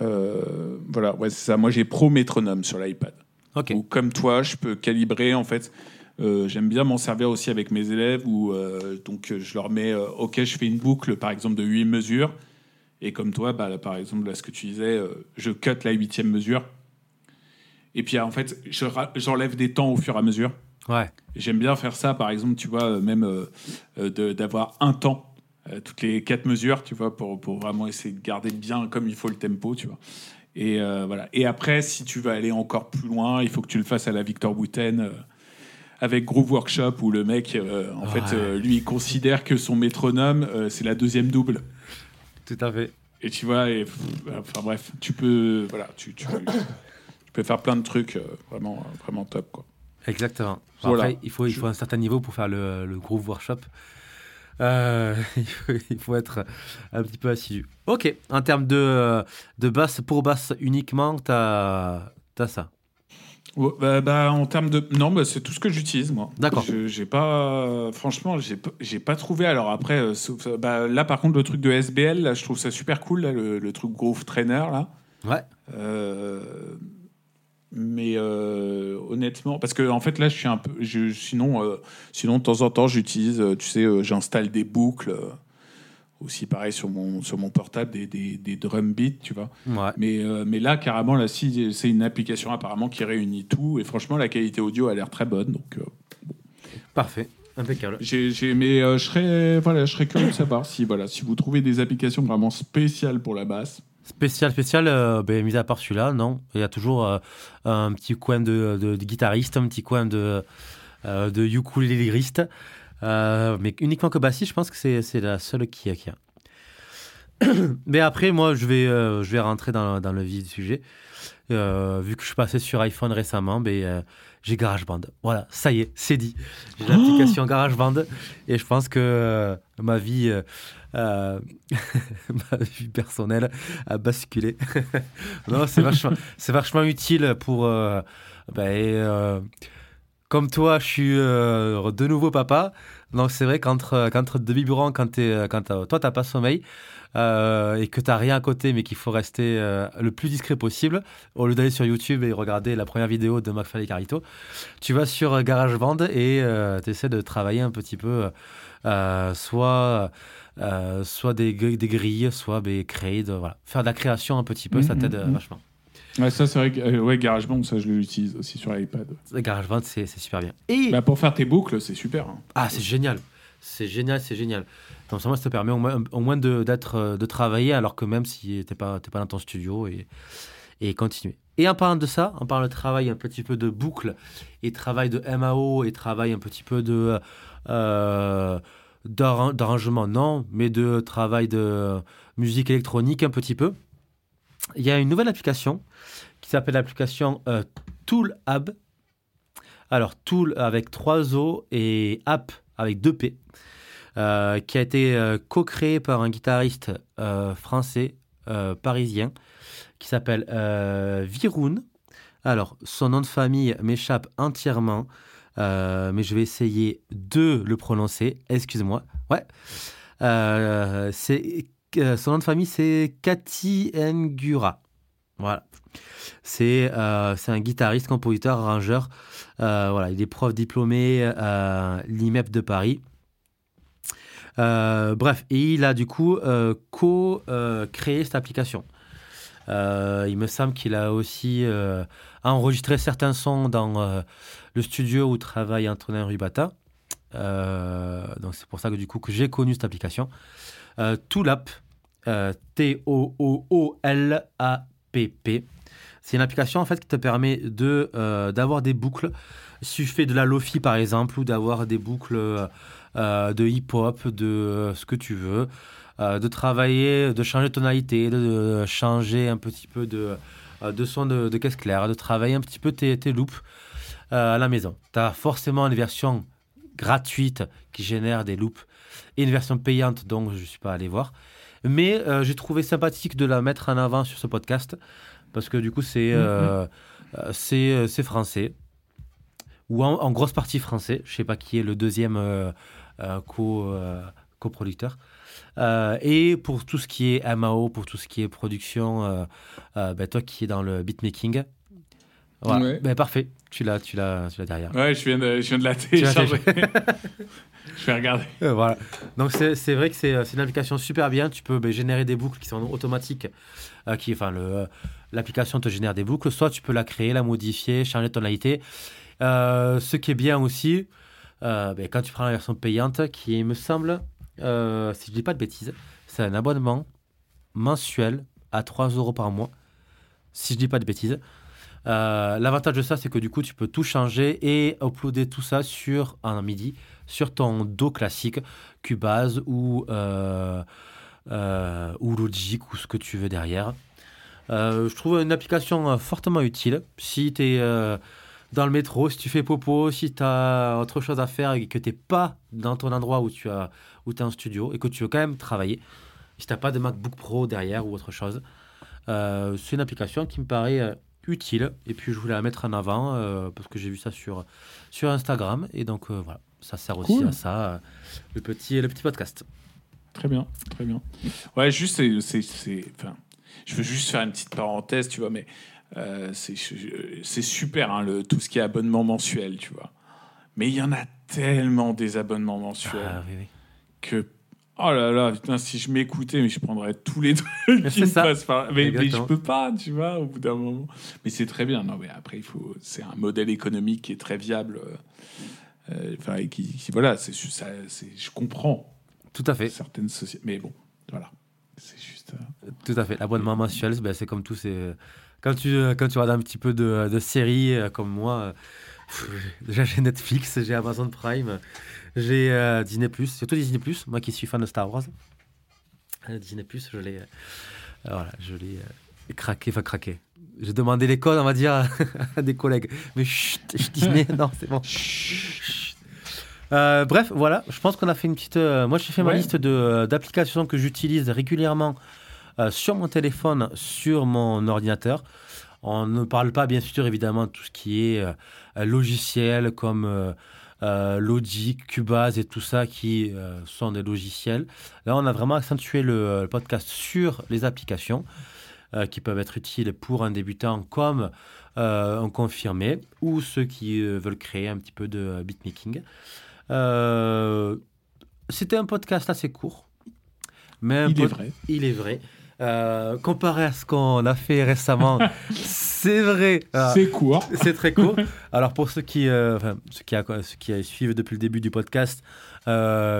Euh, voilà, ouais, c'est ça. Moi, j'ai Pro Métronome sur l'iPad. Ok. Ou comme toi, je peux calibrer en fait. Euh, J'aime bien m'en servir aussi avec mes élèves où euh, donc euh, je leur mets OK, je fais une boucle par exemple de 8 mesures et comme toi, bah, là, par exemple là, ce que tu disais, je cut la huitième mesure et puis en fait je j'enlève des temps au fur et à mesure. Ouais. J'aime bien faire ça, par exemple, tu vois, même d'avoir un temps, toutes les quatre mesures, tu vois, pour, pour vraiment essayer de garder bien comme il faut le tempo, tu vois. Et euh, voilà. Et après, si tu veux aller encore plus loin, il faut que tu le fasses à la Victor Bouten avec Groove Workshop où le mec, euh, en Ouais. fait, euh, lui, il considère que son métronome, euh, c'est la deuxième double. Tout à fait. Et tu vois, et, pff, enfin bref, tu peux, voilà, tu, tu, tu peux faire plein de trucs vraiment, vraiment top, quoi. Exactement. Voilà. Après, il faut, il faut un certain niveau pour faire le, le groove workshop. Euh, [laughs] il, faut, il faut être un petit peu assidu. Ok, en termes de, de basse, pour basse uniquement, tu as, ça. Ouais, bah, bah, en termes de non bah, c'est tout ce que j'utilise moi D'accord. J'ai pas franchement j'ai pas- j'ai pas trouvé alors après euh, sauf- bah, là par contre le truc de SBL là je trouve ça super cool là, le, le truc Groove Trainer là Ouais. Euh, mais euh, honnêtement parce que en fait là je suis un peu je, sinon euh, sinon de temps en temps j'utilise euh, tu sais euh, j'installe des boucles euh, aussi pareil sur mon sur mon portable des, des, des drum beats tu vois Ouais. mais, euh, mais là, carrément, là, si, c'est une application apparemment qui réunit tout. Et franchement, la qualité audio a l'air très bonne. Donc, euh, Parfait. Impeccable. j'ai, j'ai- mais euh, je serais, voilà, je serais curieux de savoir si, voilà, si vous trouvez des applications vraiment spéciales pour la basse. Spécial, spécial, euh, ben, mis à part celui-là, non. Il y a toujours euh, un petit coin de, de, de guitariste, un petit coin de, de ukulélériste. Euh, mais uniquement que bassiste, je pense que c'est c'est la seule qui a. Qui a. [coughs] mais après, moi, je vais, euh, je vais rentrer dans, dans le vif du sujet. Euh, vu que je suis passé sur iPhone récemment, ben, euh, j'ai GarageBand. Voilà, ça y est, c'est dit. J'ai l'application GarageBand et je pense que euh, ma vie, [laughs] ma vie personnelle a basculé. [laughs] non, c'est vachement, c'est vachement utile pour. ben, comme toi, je suis euh, de nouveau papa. Donc, c'est vrai qu'entre qu'entre deux biberons, quand, t'es- quand t'as- toi, tu n'as pas sommeil euh, et que tu n'as rien à côté, mais qu'il faut rester euh, le plus discret possible, au lieu d'aller sur YouTube et regarder la première vidéo de McFly et Carito, tu vas sur euh, GarageBand et tu essaies de travailler un petit peu, euh, soit, euh, soit des, gr- des grilles, soit ben, créer, de, voilà. faire de la création un petit peu, ça Mhm, t'aide euh, mhm. vachement. Ouais, ça, c'est vrai que euh, ouais, GarageBand, ça, je l'utilise aussi sur iPad. GarageBand, c'est super bien. Et Bah, pour faire tes boucles, c'est super. hein. Ah, c'est génial. C'est génial, c'est génial. Donc, ça, te permet au moins, au moins de, euh, de travailler alors que même si tu n'es pas, t'es pas dans ton studio et, et continuer. Et en parlant de ça, en parlant de travail un petit peu de boucle et travail de MAO et travail un petit peu de euh, d'arran- d'arrangement, non, mais de travail de musique électronique un petit peu, il y a une nouvelle application qui s'appelle l'application euh, Tool Hub. Alors, Tool avec 3 O et App avec 2 P, euh, qui a été euh, co-créé par un guitariste euh, français parisien qui s'appelle Viroun. Alors, son nom de famille m'échappe entièrement, mais je vais essayer de le prononcer. Excuse-moi. Ouais. C'est, son nom de famille, c'est Cathy Ngura. Voilà. C'est euh, un guitariste, compositeur, arrangeur. Euh, voilà, il est prof diplômé à l'IMEP de Paris. Euh, bref, et il a du coup euh, co-créé cette application. Euh, il me semble qu'il a aussi euh, enregistré certains sons dans euh, le studio où travaille Antonin Rubata. Euh, donc c'est pour ça que du coup que j'ai connu cette application. Euh, Toolap, euh, T-O-O-O-L-A-P-P. C'est une application en fait qui te permet de euh, d'avoir des boucles. Tu fais de la lofi par exemple ou d'avoir des boucles de hip-hop, de ce que tu veux, de travailler, de changer de tonalité, de, changer un petit peu de, de son de, caisse claire, de travailler un petit peu tes, tes loops à la maison. Tu as forcément une version gratuite qui génère des loops et une version payante dont je ne suis pas allé voir. Mais euh, j'ai trouvé sympathique de la mettre en avant sur ce podcast parce que du coup c'est euh, euh, c'est euh, c'est français ou en, en grosse partie français. Je sais pas qui est le deuxième euh, euh, co euh, coproducteur. Euh, et pour tout ce qui est MAO, pour tout ce qui est production, euh, euh, ben, toi qui es dans le beatmaking, Voilà. Ouais. Ben, parfait. Tu l'as, tu l'as, derrière. Ouais, je viens de, je viens de la télécharger. [laughs] je vais regarder. Euh, voilà. Donc c'est vrai que c'est euh, c'est une application super bien. Tu peux ben, générer des boucles qui sont automatiques. euh, enfin, l'application te génère des boucles. Soit tu peux la créer, la modifier, changer de tonalité. Ce qui est bien aussi, ben, quand tu prends la version payante, qui me semble, si je dis pas de bêtises, c'est un abonnement mensuel à 3 euros par mois. Si je dis pas de bêtises. L'avantage de ça, c'est que du coup, tu peux tout changer et uploader tout ça sur un MIDI sur ton dos classique, Cubase ou, euh, euh, ou Logic ou ce que tu veux derrière. Euh, je trouve une application fortement utile. Si tu es dans le métro, si tu fais popo, si tu as autre chose à faire et que tu n'es pas dans ton endroit où tu as, où es en studio et que tu veux quand même travailler, si tu n'as pas de MacBook Pro derrière ou autre chose, c'est une application qui me paraît utile. Et puis je voulais la mettre en avant parce que j'ai vu ça sur, sur Instagram. Et donc voilà, ça sert aussi Cool. à ça, euh, le, petit, le petit podcast. Très bien, très bien. Ouais, juste, c'est, c'est, enfin, je veux juste faire une petite parenthèse, tu vois, mais euh, c'est, super, hein, le, tout ce qui est abonnement mensuel, tu vois. Mais il y en a tellement des abonnements mensuels Ah, oui, oui. que, oh là là, putain, si je m'écoutais, mais je prendrais tous les [laughs] trucs qui me ça. passent par... Mais, mais je peux pas, tu vois, au bout d'un moment. Mais c'est très bien. Non, mais après, il faut... c'est un modèle économique qui est très viable. Euh, Enfin, qui, qui- voilà, c'est, ça, c'est, je comprends Tout à fait. certaines sociétés. Mais bon, voilà. C'est juste. euh, Tout à fait. L'abonnement mensuel, ben, c'est comme tout. C'est quand tu quand tu regardes un petit peu de, de séries euh, comme moi. pff, Déjà j'ai Netflix, j'ai Amazon Prime, j'ai euh, Disney surtout Disney Moi qui suis fan de Star Wars, Disney je l'ai euh, voilà, je l'ai euh, craqué, enfin craqué. J'ai demandé les codes, on va dire, [laughs] à des collègues. Mais chut, chut, Disney, non, c'est bon. Chut. Euh, bref, voilà, je pense qu'on a fait une petite. euh, moi, j'ai fait ma liste de, euh, d'applications que j'utilise régulièrement euh, sur mon téléphone, sur mon ordinateur. On ne parle pas, bien sûr, évidemment, de tout ce qui est logiciel comme Logic, Cubase et tout ça qui sont des logiciels. Là, on a vraiment accentué le, le podcast sur les applications euh, qui peuvent être utiles pour un débutant comme euh, un confirmé ou ceux qui euh, veulent créer un petit peu de beatmaking. C'était un podcast assez court. Mais Il est vrai. il est vrai. Euh, comparé à ce qu'on a fait récemment, [laughs] c'est vrai. Ah, C'est court. c'est très court. [laughs] Alors pour ceux qui, euh, enfin, ceux qui, a- ceux qui suivent depuis le début du podcast,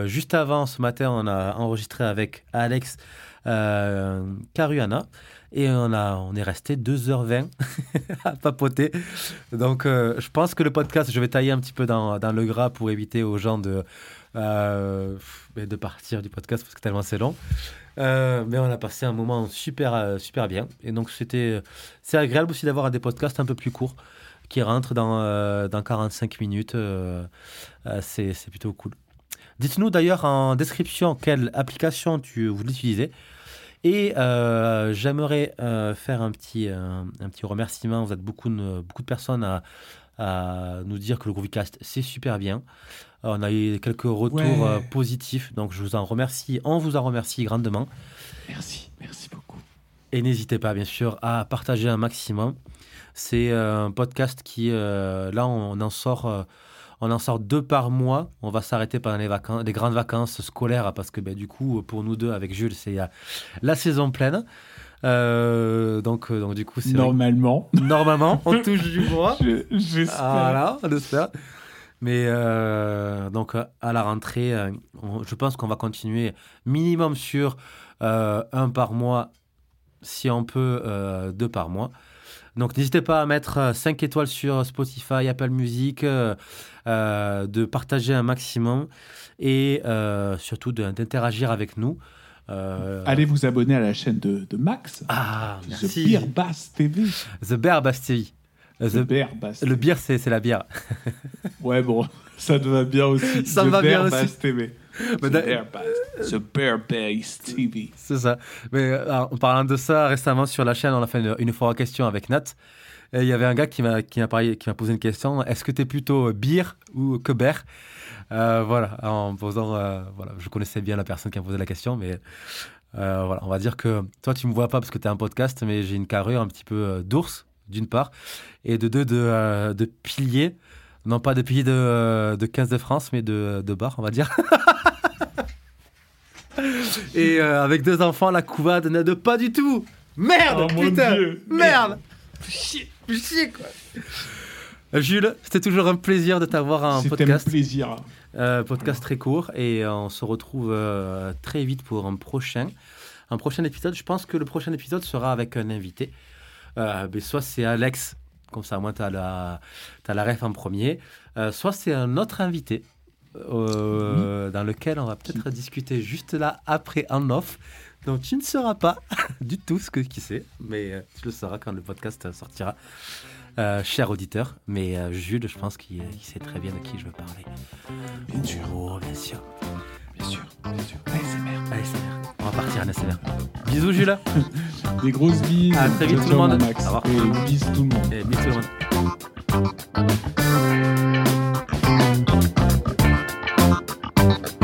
juste avant ce matin, on a enregistré avec Alex Caruana et on, a, on est resté 2h20 [laughs] à papoter. Donc euh, je pense que le podcast, je vais tailler un petit peu dans, le gras pour éviter aux gens de, euh, de partir du podcast parce que tellement c'est long. Euh, mais on a passé un moment super, super bien. Et donc, c'est agréable aussi d'avoir des podcasts un peu plus courts qui rentrent dans, dans 45 minutes. c'est, c'est plutôt cool. Dites-nous d'ailleurs en description quelle application tu, vous l'utilisez. Et euh, j'aimerais euh, faire un petit, euh, un petit remerciement. Vous êtes beaucoup de, beaucoup de personnes à, à nous dire que le Groovycast, c'est super bien. On a eu quelques retours Ouais. positifs, donc je vous en remercie. On vous en remercie grandement. Merci, merci beaucoup. Et n'hésitez pas, bien sûr, à partager un maximum. C'est un podcast qui, là, on, en sort, on en sort deux par mois. On va s'arrêter pendant les vacances, les grandes vacances scolaires, parce que ben, du coup, pour nous deux, avec Jules, c'est la saison pleine. Euh, donc, euh, donc, du coup, c'est vrai Normalement. normalement, on [laughs] touche du bois. Je- J'espère. Voilà, on espère. Mais euh, donc à la rentrée, on- je pense qu'on va continuer minimum sur euh, un par mois, si on peut deux par mois. Donc n'hésitez pas à mettre 5 étoiles sur Spotify, Apple Music, euh, euh, de partager un maximum et euh, surtout d'interagir avec nous. Euh, Allez vous abonner à la chaîne de, de Max. Ah, The merci. Beer Bass TV. The Bear Bastille. The The- Beer Bass le TV. bière, c'est c'est la bière. Ouais, bon, [laughs] ça te va bien aussi. Ça The me va Bear bien Bass aussi. TV. [laughs] Mais The da- Bear TV. C'est ça. Mais euh, alors, en parlant de ça, récemment sur la chaîne, on a fait une, une fois en question avec Nat. Et il y avait un gars qui m'a qui m'a posé une question. Est-ce que tu es plutôt bière ou que bear? Euh, Voilà. En posant, euh, voilà, je connaissais bien la personne qui a posé la question, mais euh, voilà, on va dire que toi tu me vois pas parce que tu es un podcast, mais j'ai une carrure un petit peu euh, d'ours. d'une part, et de deux, de, euh, de piliers. Non pas de piliers de, euh, de 15 de France, mais de, de bar, on va dire. [laughs] et euh, avec deux enfants, la couvade n'aide pas du tout. Merde, Oh, putain, merde. Chier, chier, quoi. Jules, c'était toujours un plaisir de t'avoir en C'était un podcast. plaisir. Euh, podcast très court et euh, on se retrouve euh, très vite pour un prochain. Un prochain épisode, je pense que le prochain épisode sera avec un invité. Euh, mais soit c'est Alex, comme ça, moi, tu as la, t'as la ref en premier. Soit c'est un autre invité euh, dans lequel on va peut-être discuter juste là, après, en off. Donc tu ne sauras pas [laughs] du tout ce que qui c'est, mais euh, tu le sauras quand le podcast sortira. Euh, cher auditeur, mais euh, Jules, je pense qu'il sait très bien de qui je veux parler. Bien sûr. Oh, bien sûr. Bien sûr. Bien sûr. ASMR. ASMR. On va partir ASMR. Bisous, Jules. [laughs] Des grosses bises. À très vite, tout le monde. mon Max. Au revoir. Et bisous tout le monde. Et bisous, tout le monde. Thank you.